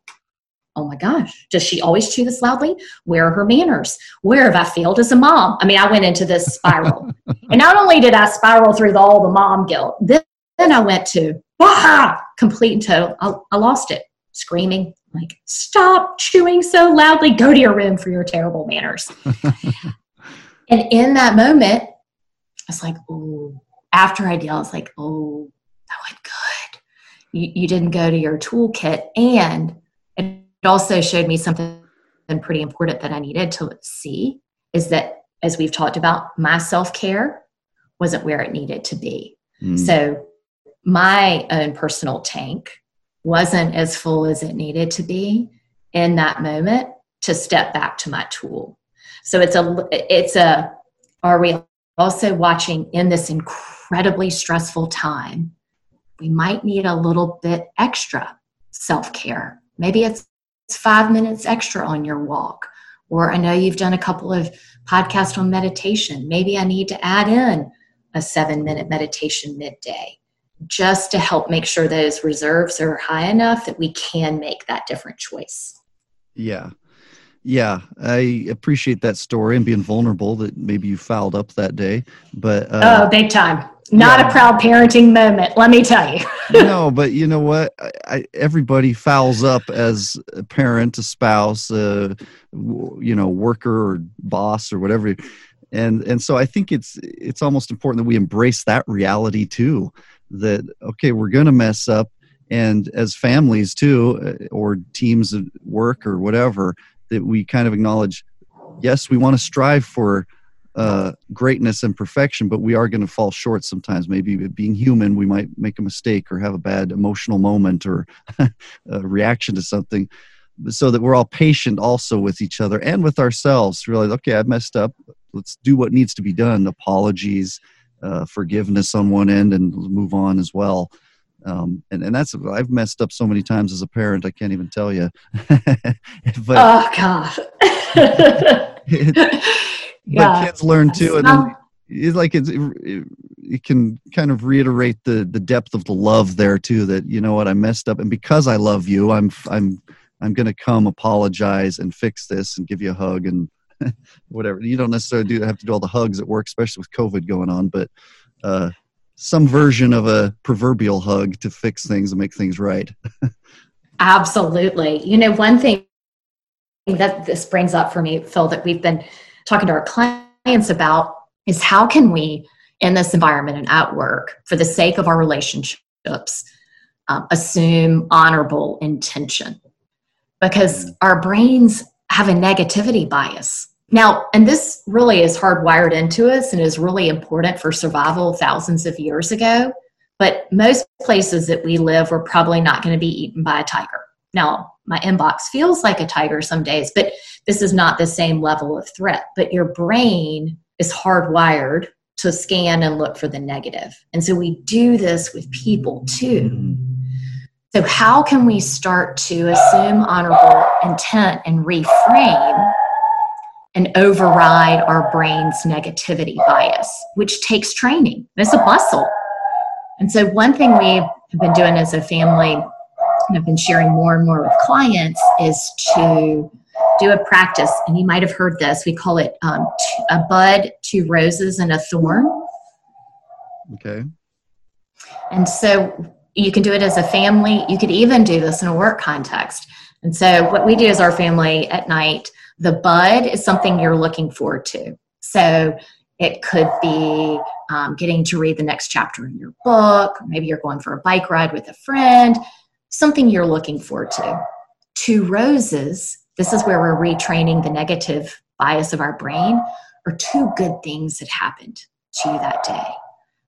oh my gosh, does she always chew this loudly? Where are her manners? Where have I failed as a mom? I mean, I went into this spiral. and not only did I spiral through the, all the mom guilt, then, then I went to ah, complete and total. I, I lost it, screaming, like, stop chewing so loudly. Go to your room for your terrible manners. and in that moment, I was like, oh, after I deal, I was like, oh, that went good you, you didn't go to your toolkit and it also showed me something pretty important that i needed to see is that as we've talked about my self-care wasn't where it needed to be mm. so my own personal tank wasn't as full as it needed to be in that moment to step back to my tool So it's a it's a are we also watching in this incredibly stressful time? We might need a little bit extra self-care. Maybe it's five minutes extra on your walk. Or I know you've done a couple of podcasts on meditation. Maybe I need to add in a seven minute meditation midday just to help make sure those reserves are high enough that we can make that different choice. Yeah. Yeah, I appreciate that story and being vulnerable that maybe you fouled up that day. But uh, oh, big time! Not yeah. a proud parenting moment, let me tell you. no, but you know what? I, I, everybody fouls up as a parent, a spouse, a you know, worker or boss or whatever. And and so I think it's it's almost important that we embrace that reality too. That okay, we're going to mess up, and as families too, uh, or teams at work or whatever, that we kind of acknowledge yes we want to strive for uh, greatness and perfection but we are going to fall short sometimes. Maybe being human we might make a mistake or have a bad emotional moment or a reaction to something so that we're all patient also with each other and with ourselves realize okay i've messed up. Let's do what needs to be done. Apologies uh, forgiveness on one end and move on as well. Um, and, and that's I've messed up so many times as a parent I can't even tell you. but, oh God! it, yeah. but kids learn too, and then it's like it's, it, it can kind of reiterate the the depth of the love there too. That you know what I messed up, and because I love you, I'm I'm I'm going to come apologize and fix this and give you a hug and whatever. You don't necessarily do have to do all the hugs at work, especially with COVID going on, but. Uh, some version of a proverbial hug to fix things and make things right. Absolutely. You know, one thing that this brings up for me, Phil, that we've been talking to our clients about is how can we, in this environment and at work, for the sake of our relationships, um, assume honorable intention? Because mm. our brains have a negativity bias. Now, and this really is hardwired into us and is really important for survival thousands of years ago. But most places that we live, we're probably not going to be eaten by a tiger. Now, my inbox feels like a tiger some days, but this is not the same level of threat. But your brain is hardwired to scan and look for the negative. And so we do this with people too. So, how can we start to assume honorable intent and reframe and override our brain's negativity bias, which takes training. It's a muscle. And so, one thing we have been doing as a family and have been sharing more and more with clients is to do a practice. And you might have heard this. We call it um, a bud, two roses, and a thorn. Okay. And so, you can do it as a family. You could even do this in a work context. And so, what we do as our family at night the bud is something you're looking forward to. So it could be um, getting to read the next chapter in your book, maybe you're going for a bike ride with a friend, something you're looking forward to. Two roses, this is where we're retraining the negative bias of our brain, or two good things that happened to you that day.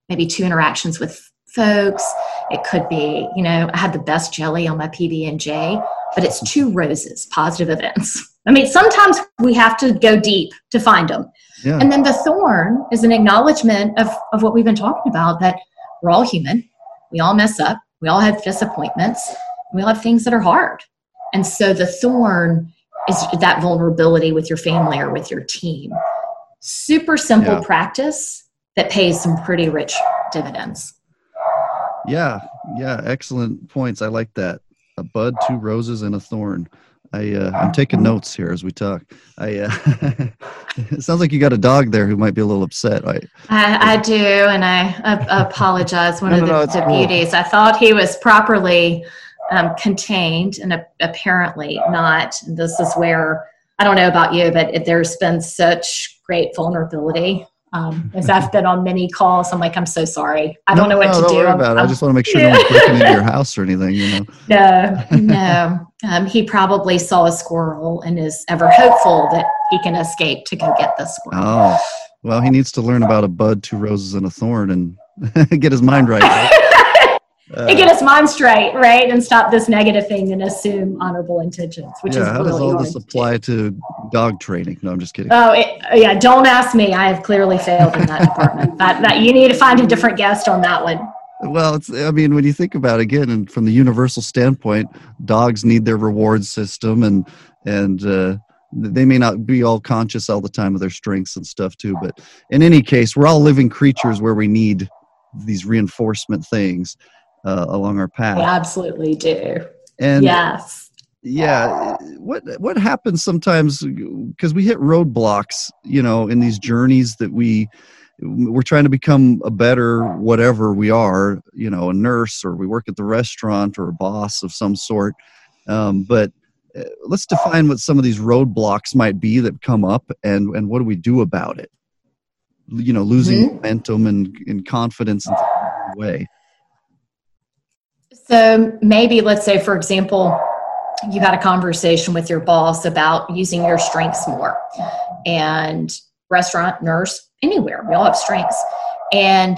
Maybe two interactions with folks. It could be, you know, I had the best jelly on my PB and J, but it's two roses, positive events. I mean, sometimes we have to go deep to find them. Yeah. And then the thorn is an acknowledgement of, of what we've been talking about that we're all human. We all mess up. We all have disappointments. We all have things that are hard. And so the thorn is that vulnerability with your family or with your team. Super simple yeah. practice that pays some pretty rich dividends. Yeah, yeah, excellent points. I like that. A bud, two roses, and a thorn. I uh, I'm taking notes here as we talk. I uh, it sounds like you got a dog there who might be a little upset. I I, I do, and I, I apologize. One no, of the, no, the cool. beauties. I thought he was properly um, contained, and apparently not. And this is where I don't know about you, but there's been such great vulnerability um, as I've been on many calls, I'm like, I'm so sorry. I don't know what no, to do. About it. I just want to make sure no one's breaking into your house or anything, you know. No, no. Um, he probably saw a squirrel and is ever hopeful that he can escape to go get the squirrel. Oh, well, he needs to learn about a bud, two roses, and a thorn, and get his mind right. Uh, get his mind straight, right, and stop this negative thing and assume honorable intentions, which yeah, is how really does all this apply to dog training? No, I'm just kidding. Oh, it, yeah. Don't ask me. I have clearly failed in that department. That, that you need to find a different guest on that one. Well, it's, I mean, when you think about it again, and from the universal standpoint, dogs need their reward system, and and uh, they may not be all conscious all the time of their strengths and stuff too. But in any case, we're all living creatures where we need these reinforcement things uh, along our path. We absolutely do. And yes. yeah, what what happens sometimes because we hit roadblocks, you know, in these journeys that we we're trying to become a better whatever we are, you know, a nurse or we work at the restaurant or a boss of some sort. Um, but uh, let's define what some of these roadblocks might be that come up and and what do we do about it? You know, losing Mhm. momentum and, and confidence in the way. So maybe let's say, for example, you had a conversation with your boss about using your strengths more, and restaurant, nurse, anywhere, we all have strengths, and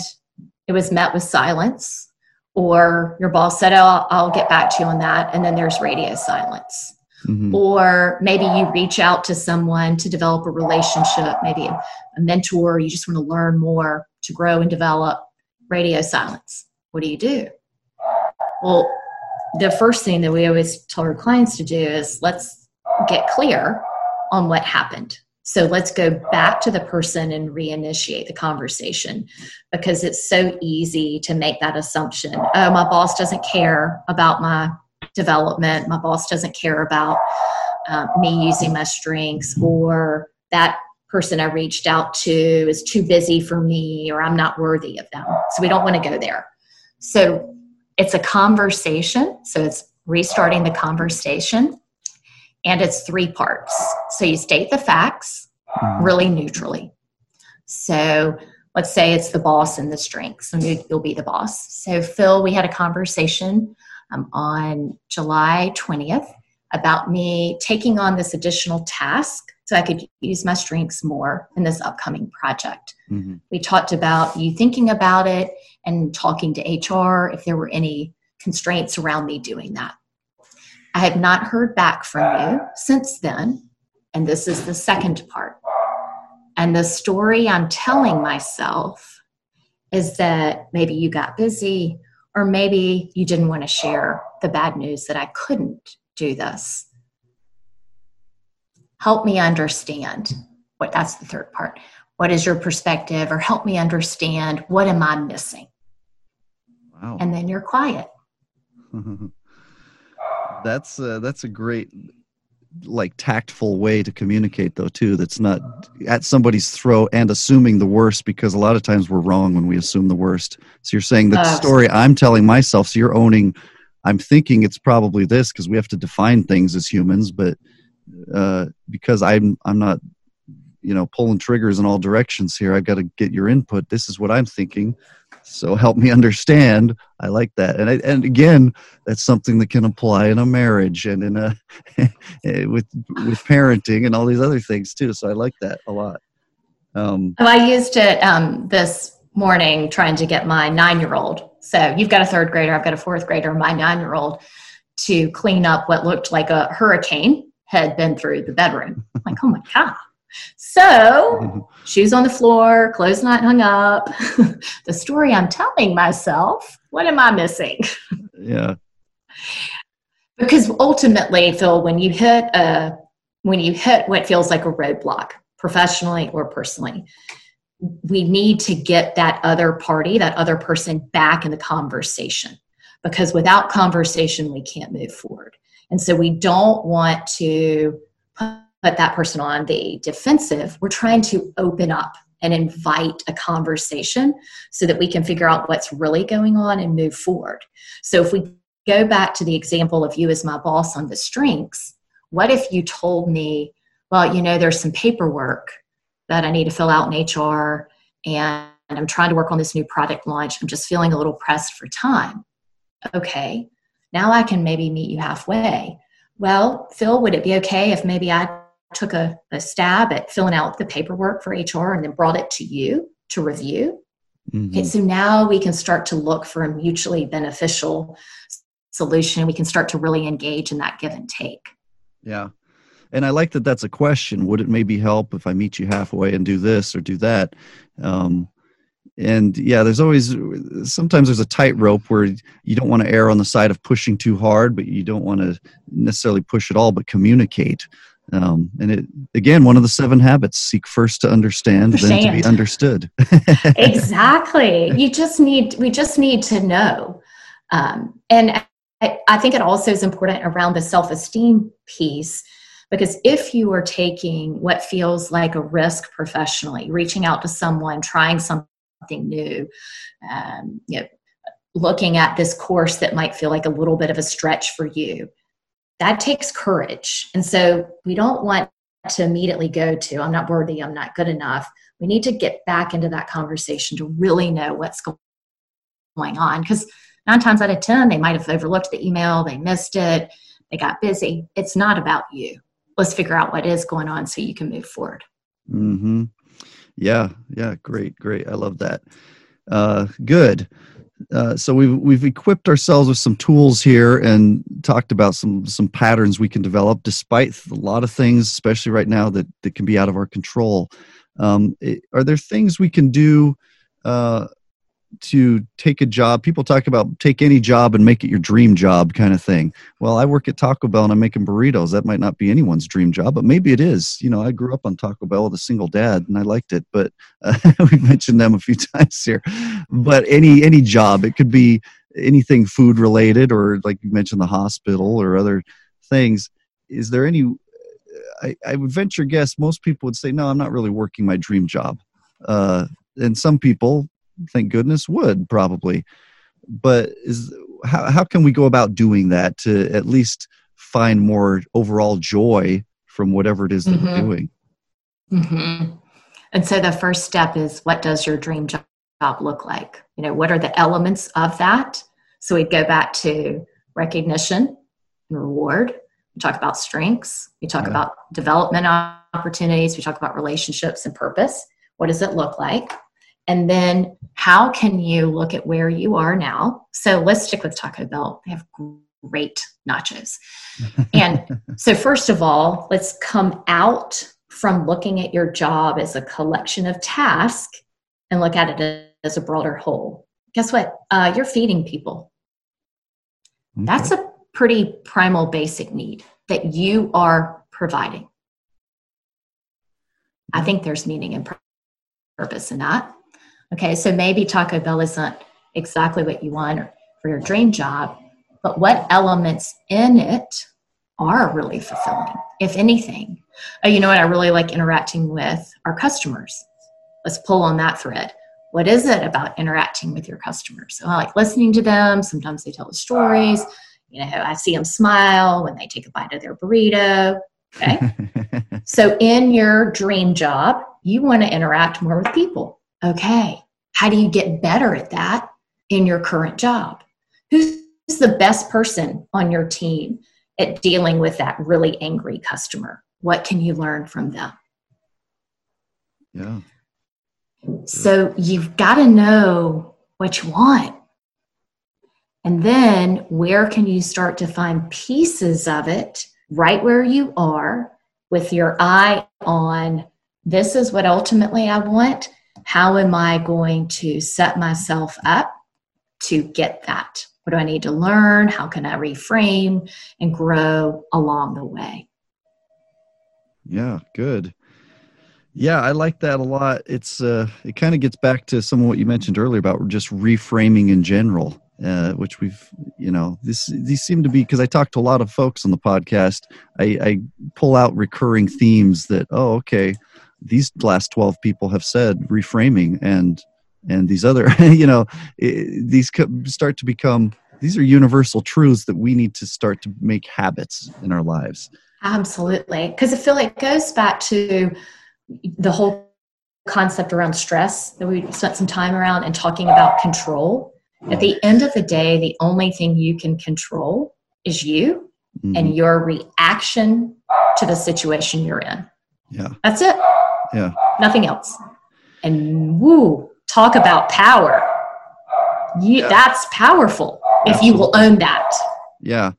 it was met with silence, or your boss said, "Oh, I'll, get back to you on that," and then there's radio silence. Mhm. or maybe you reach out to someone to develop a relationship, maybe a, a mentor, you just want to learn more to grow and develop radio silence. What do you do? Well, the first thing that we always tell our clients to do is let's get clear on what happened. So let's go back to the person and reinitiate the conversation because it's so easy to make that assumption. Oh, my boss doesn't care about my development. My boss doesn't care about uh, me using my strengths, or that person I reached out to is too busy for me, or I'm not worthy of them. So we don't want to go there. So it's a conversation. So it's restarting the conversation, and it's three parts. So you state the facts Mhm. really neutrally. So let's say it's the boss and the strengths, and you- you'll be the boss. So, Phil, we had a conversation um, on July 20th about me taking on this additional task so I could use my strengths more in this upcoming project. Mhm. We talked about you thinking about it and talking to HR if there were any constraints around me doing that. I have not heard back from you since then, and this is the second part. And the story I'm telling myself is that maybe you got busy, or maybe you didn't want to share the bad news that I couldn't do this. Help me understand what that's the third part. What is your perspective, or help me understand what am I missing? Wow. And then you're quiet. that's uh, that's a great like tactful way to communicate though too that's not at somebody's throat and assuming the worst because a lot of times we're wrong when we assume the worst so you're saying the Uh, story i'm telling myself so you're owning i'm thinking it's probably this because we have to define things as humans but uh, because i'm i'm not you know pulling triggers in all directions here i've got to get your input. This is what i'm thinking. So help me understand. I like that. And I, and again that's something that can apply in a marriage and in a with with parenting and all these other things too. So i like that a lot. Um Oh, I used it um, this morning trying to get my nine year old. So you've got a third grader, I've got a fourth grader, my nine year old to clean up what looked like a hurricane had been through the bedroom. Like, oh my God. So shoes on the floor, clothes not hung up. the story I'm telling myself, what am I missing? yeah because ultimately phil when you hit a when you hit what feels like a roadblock professionally or personally we need to get that other party that other person back in the conversation because without conversation we can't move forward and so we don't want to put that person on the defensive we're trying to open up and invite a conversation so that we can figure out what's really going on and move forward so if we go back to the example of you as my boss on the strengths, what if you told me, well, you know, there's some paperwork that I need to fill out in HR and I'm trying to work on this new product launch. I'm just feeling a little pressed for time. Okay, now I can maybe meet you halfway. Well, Phil, would it be okay if maybe I took a, a stab at filling out the paperwork for HR and then brought it to you to review? Mhm. Okay, so now we can start to look for a mutually beneficial solution. We can start to really engage in that give and take. Yeah. And I like that that's a question. Would it maybe help if I meet you halfway and do this or do that? Um, and yeah, there's always, sometimes there's a tightrope where you don't want to err on the side of pushing too hard, but you don't want to necessarily push at all, but communicate. Um, and it, again, one of the seven habits seek first to understand, then to be understood. exactly. You just need, we just need to know. Um, and I, I think it also is important around the self esteem piece because if you are taking what feels like a risk professionally, reaching out to someone, trying something new, um, you know, looking at this course that might feel like a little bit of a stretch for you, that takes courage. And so we don't want to immediately go to, I'm not worthy, I'm not good enough. We need to get back into that conversation to really know what's going on. Because nine times out of 10, they might have overlooked the email, they missed it, they got busy. It's not about you. Let's figure out what is going on so you can move forward. hmm Yeah, yeah, great, great. I love that. Uh, good. Uh, so we've we've equipped ourselves with some tools here and talked about some some patterns we can develop, despite a lot of things, especially right now that that can be out of our control. Um, it- are there things we can do uh, to take a job? People talk about take any job and make it your dream job, kind of thing. Well, I work at Taco Bell and I'm making burritos. That might not be anyone's dream job, but maybe it is. You know, I grew up on Taco Bell with a single dad, and I liked it. But uh, we mentioned them a few times here. But any any job, it could be anything food related, or like you mentioned, the hospital or other things. Is there any? I, I would venture guess most people would say, no, I'm not really working my dream job. Uh, and some people, thank goodness, would probably. But is how how can we go about doing that to at least find more overall joy from whatever it is that we're Mhm. doing? hmm And so the first step is what does your dream job look like? You know, what are the elements of that? So we'd go back to recognition and reward. We talk about strengths. We talk Yeah. about development opportunities. We talk about relationships and purpose. What does it look like? And then how can you look at where you are now? So let's stick with Taco Bell. They have great nachos. And so, first of all, let's come out from looking at your job as a collection of tasks and look at it as a broader whole. Guess what? Uh, you're feeding people. That's a pretty primal basic need that you are providing. I think there's meaning and purpose in that. Okay, so maybe Taco Bell isn't exactly what you want for your dream job, but what elements in it are really fulfilling, if anything? Oh, you know what? I really like interacting with our customers. Let's pull on that thread. What is it about interacting with your customers? So I like listening to them. Sometimes they tell the stories. You know, I see them smile when they take a bite of their burrito. Okay. So, in your dream job, you want to interact more with people. Okay. How do you get better at that in your current job? Who's the best person on your team at dealing with that really angry customer? What can you learn from them? yeah. So, you've got to know what you want. And then, where can you start to find pieces of it right where you are with your eye on this is what ultimately I want. How am I going to set myself up to get that? What do I need to learn? How can I reframe and grow along the way? Yeah, good. Yeah, I like that a lot. It's uh it kind of gets back to some of what you mentioned earlier about just reframing in general, uh, which we've you know this these seem to be because I talk to a lot of folks on the podcast. I, I pull out recurring themes that oh okay, these last twelve people have said reframing and and these other you know these start to become these are universal truths that we need to start to make habits in our lives. Absolutely. Because I feel it goes back to the whole concept around stress that we spent some time around and talking about control. At the end of the day, the only thing you can control is you Mhm. and your reaction to the situation you're in. yeah, That's it. Yeah. Nothing else. And woo, talk about power. You, yeah. That's powerful if you will own that. Yeah.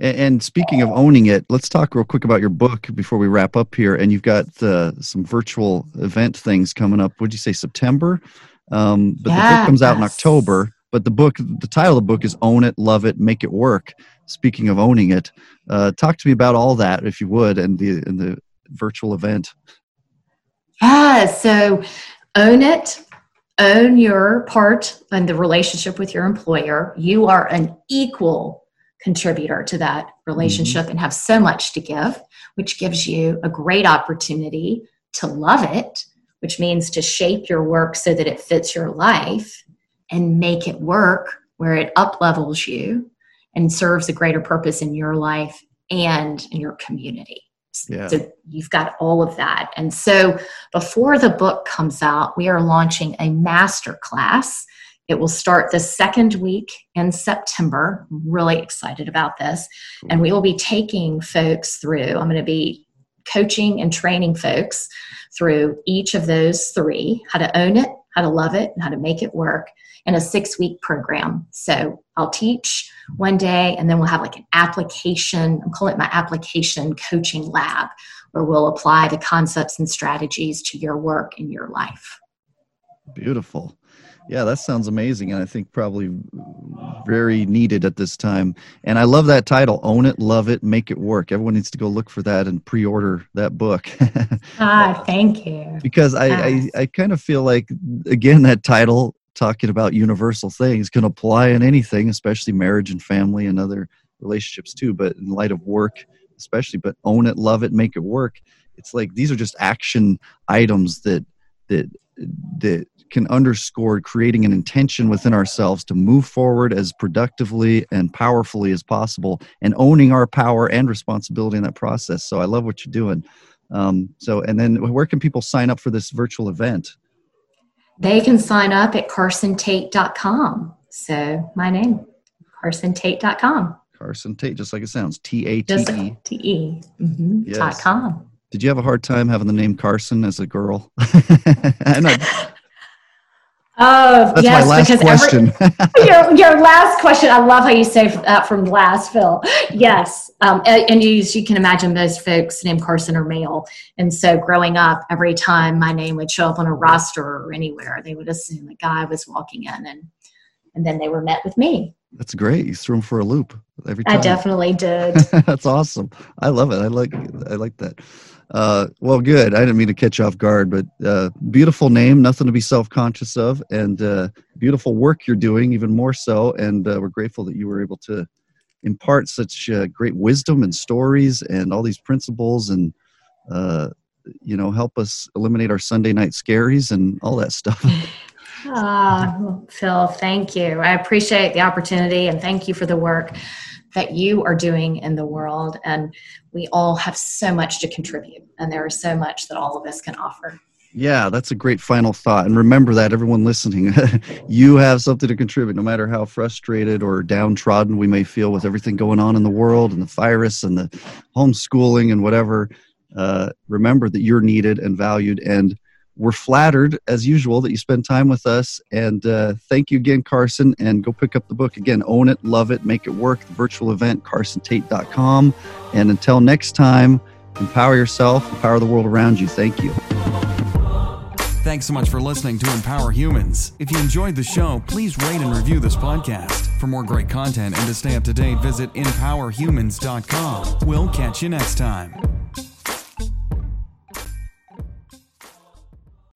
And, and, speaking of owning it, let's talk real quick about your book before we wrap up here. And you've got uh, some virtual event things coming up. Would you say September? Um, but yeah, the book comes out in October. But the book, the title of the book is "Own It, Love It, Make It Work." Speaking of owning it, uh, talk to me about all that, if you would, and the and the virtual event. Yeah. So, own it. Own your part in the relationship with your employer. You are an equal contributor to that relationship mm-hmm. and have so much to give, which gives you a great opportunity to love it, which means to shape your work so that it fits your life and make it work where it up levels you and serves a greater purpose in your life and in your community. Yeah. So you've got all of that. And so before the book comes out, we are launching a master class. It will start the second week in September. I'm really excited about this. And we will be taking folks through, I'm going to be coaching and training folks through each of those three how to own it, how to love it, and how to make it work in a six week program. So I'll teach one day and then we'll have like an application, I'm calling it my application coaching lab, where we'll apply the concepts and strategies to your work in your life. Beautiful. Yeah, that sounds amazing. And I think probably very needed at this time. And I love that title Own It, Love It, Make It Work. Everyone needs to go look for that and pre order that book. ah, thank you. Because I, I, I kind of feel like, again, that title talking about universal things can apply in anything, especially marriage and family and other relationships too. But in light of work, especially, but own it, love it, make it work. It's like these are just action items that that that can underscore creating an intention within ourselves to move forward as productively and powerfully as possible and owning our power and responsibility in that process so i love what you're doing um, so and then where can people sign up for this virtual event they can sign up at carsontate.com. So my name, carsontate.com. Carson Tate, just like it sounds. T A T E. T E. Mm-hmm. Yes. Dot com. Did you have a hard time having the name Carson as a girl? I Oh, That's yes, my last question. Every, your, your last question. I love how you say that from last, Phil. Yes. Um, and you, you can imagine most folks named Carson are male. And so growing up, every time my name would show up on a roster or anywhere, they would assume a guy was walking in and, and then they were met with me. That's great. You threw them for a loop every time. I definitely did. That's awesome. I love it. I like I like that. Uh, well, good. I didn't mean to catch you off guard, but uh, beautiful name, nothing to be self conscious of, and uh, beautiful work you're doing, even more so. And uh, we're grateful that you were able to impart such uh, great wisdom and stories and all these principles and uh, you know help us eliminate our Sunday night scaries and all that stuff. Ah, Phil, thank you. I appreciate the opportunity and thank you for the work that you are doing in the world. And we all have so much to contribute, and there is so much that all of us can offer. Yeah, that's a great final thought. And remember that, everyone listening, you have something to contribute, no matter how frustrated or downtrodden we may feel with everything going on in the world and the virus and the homeschooling and whatever. Uh, remember that you're needed and valued. And we're flattered as usual that you spend time with us and uh, thank you again carson and go pick up the book again own it love it make it work the virtual event carsontate.com and until next time empower yourself empower the world around you thank you Thanks so much for listening to Empower Humans. If you enjoyed the show, please rate and review this podcast. For more great content and to stay up to date, visit empowerhumans.com. We'll catch you next time.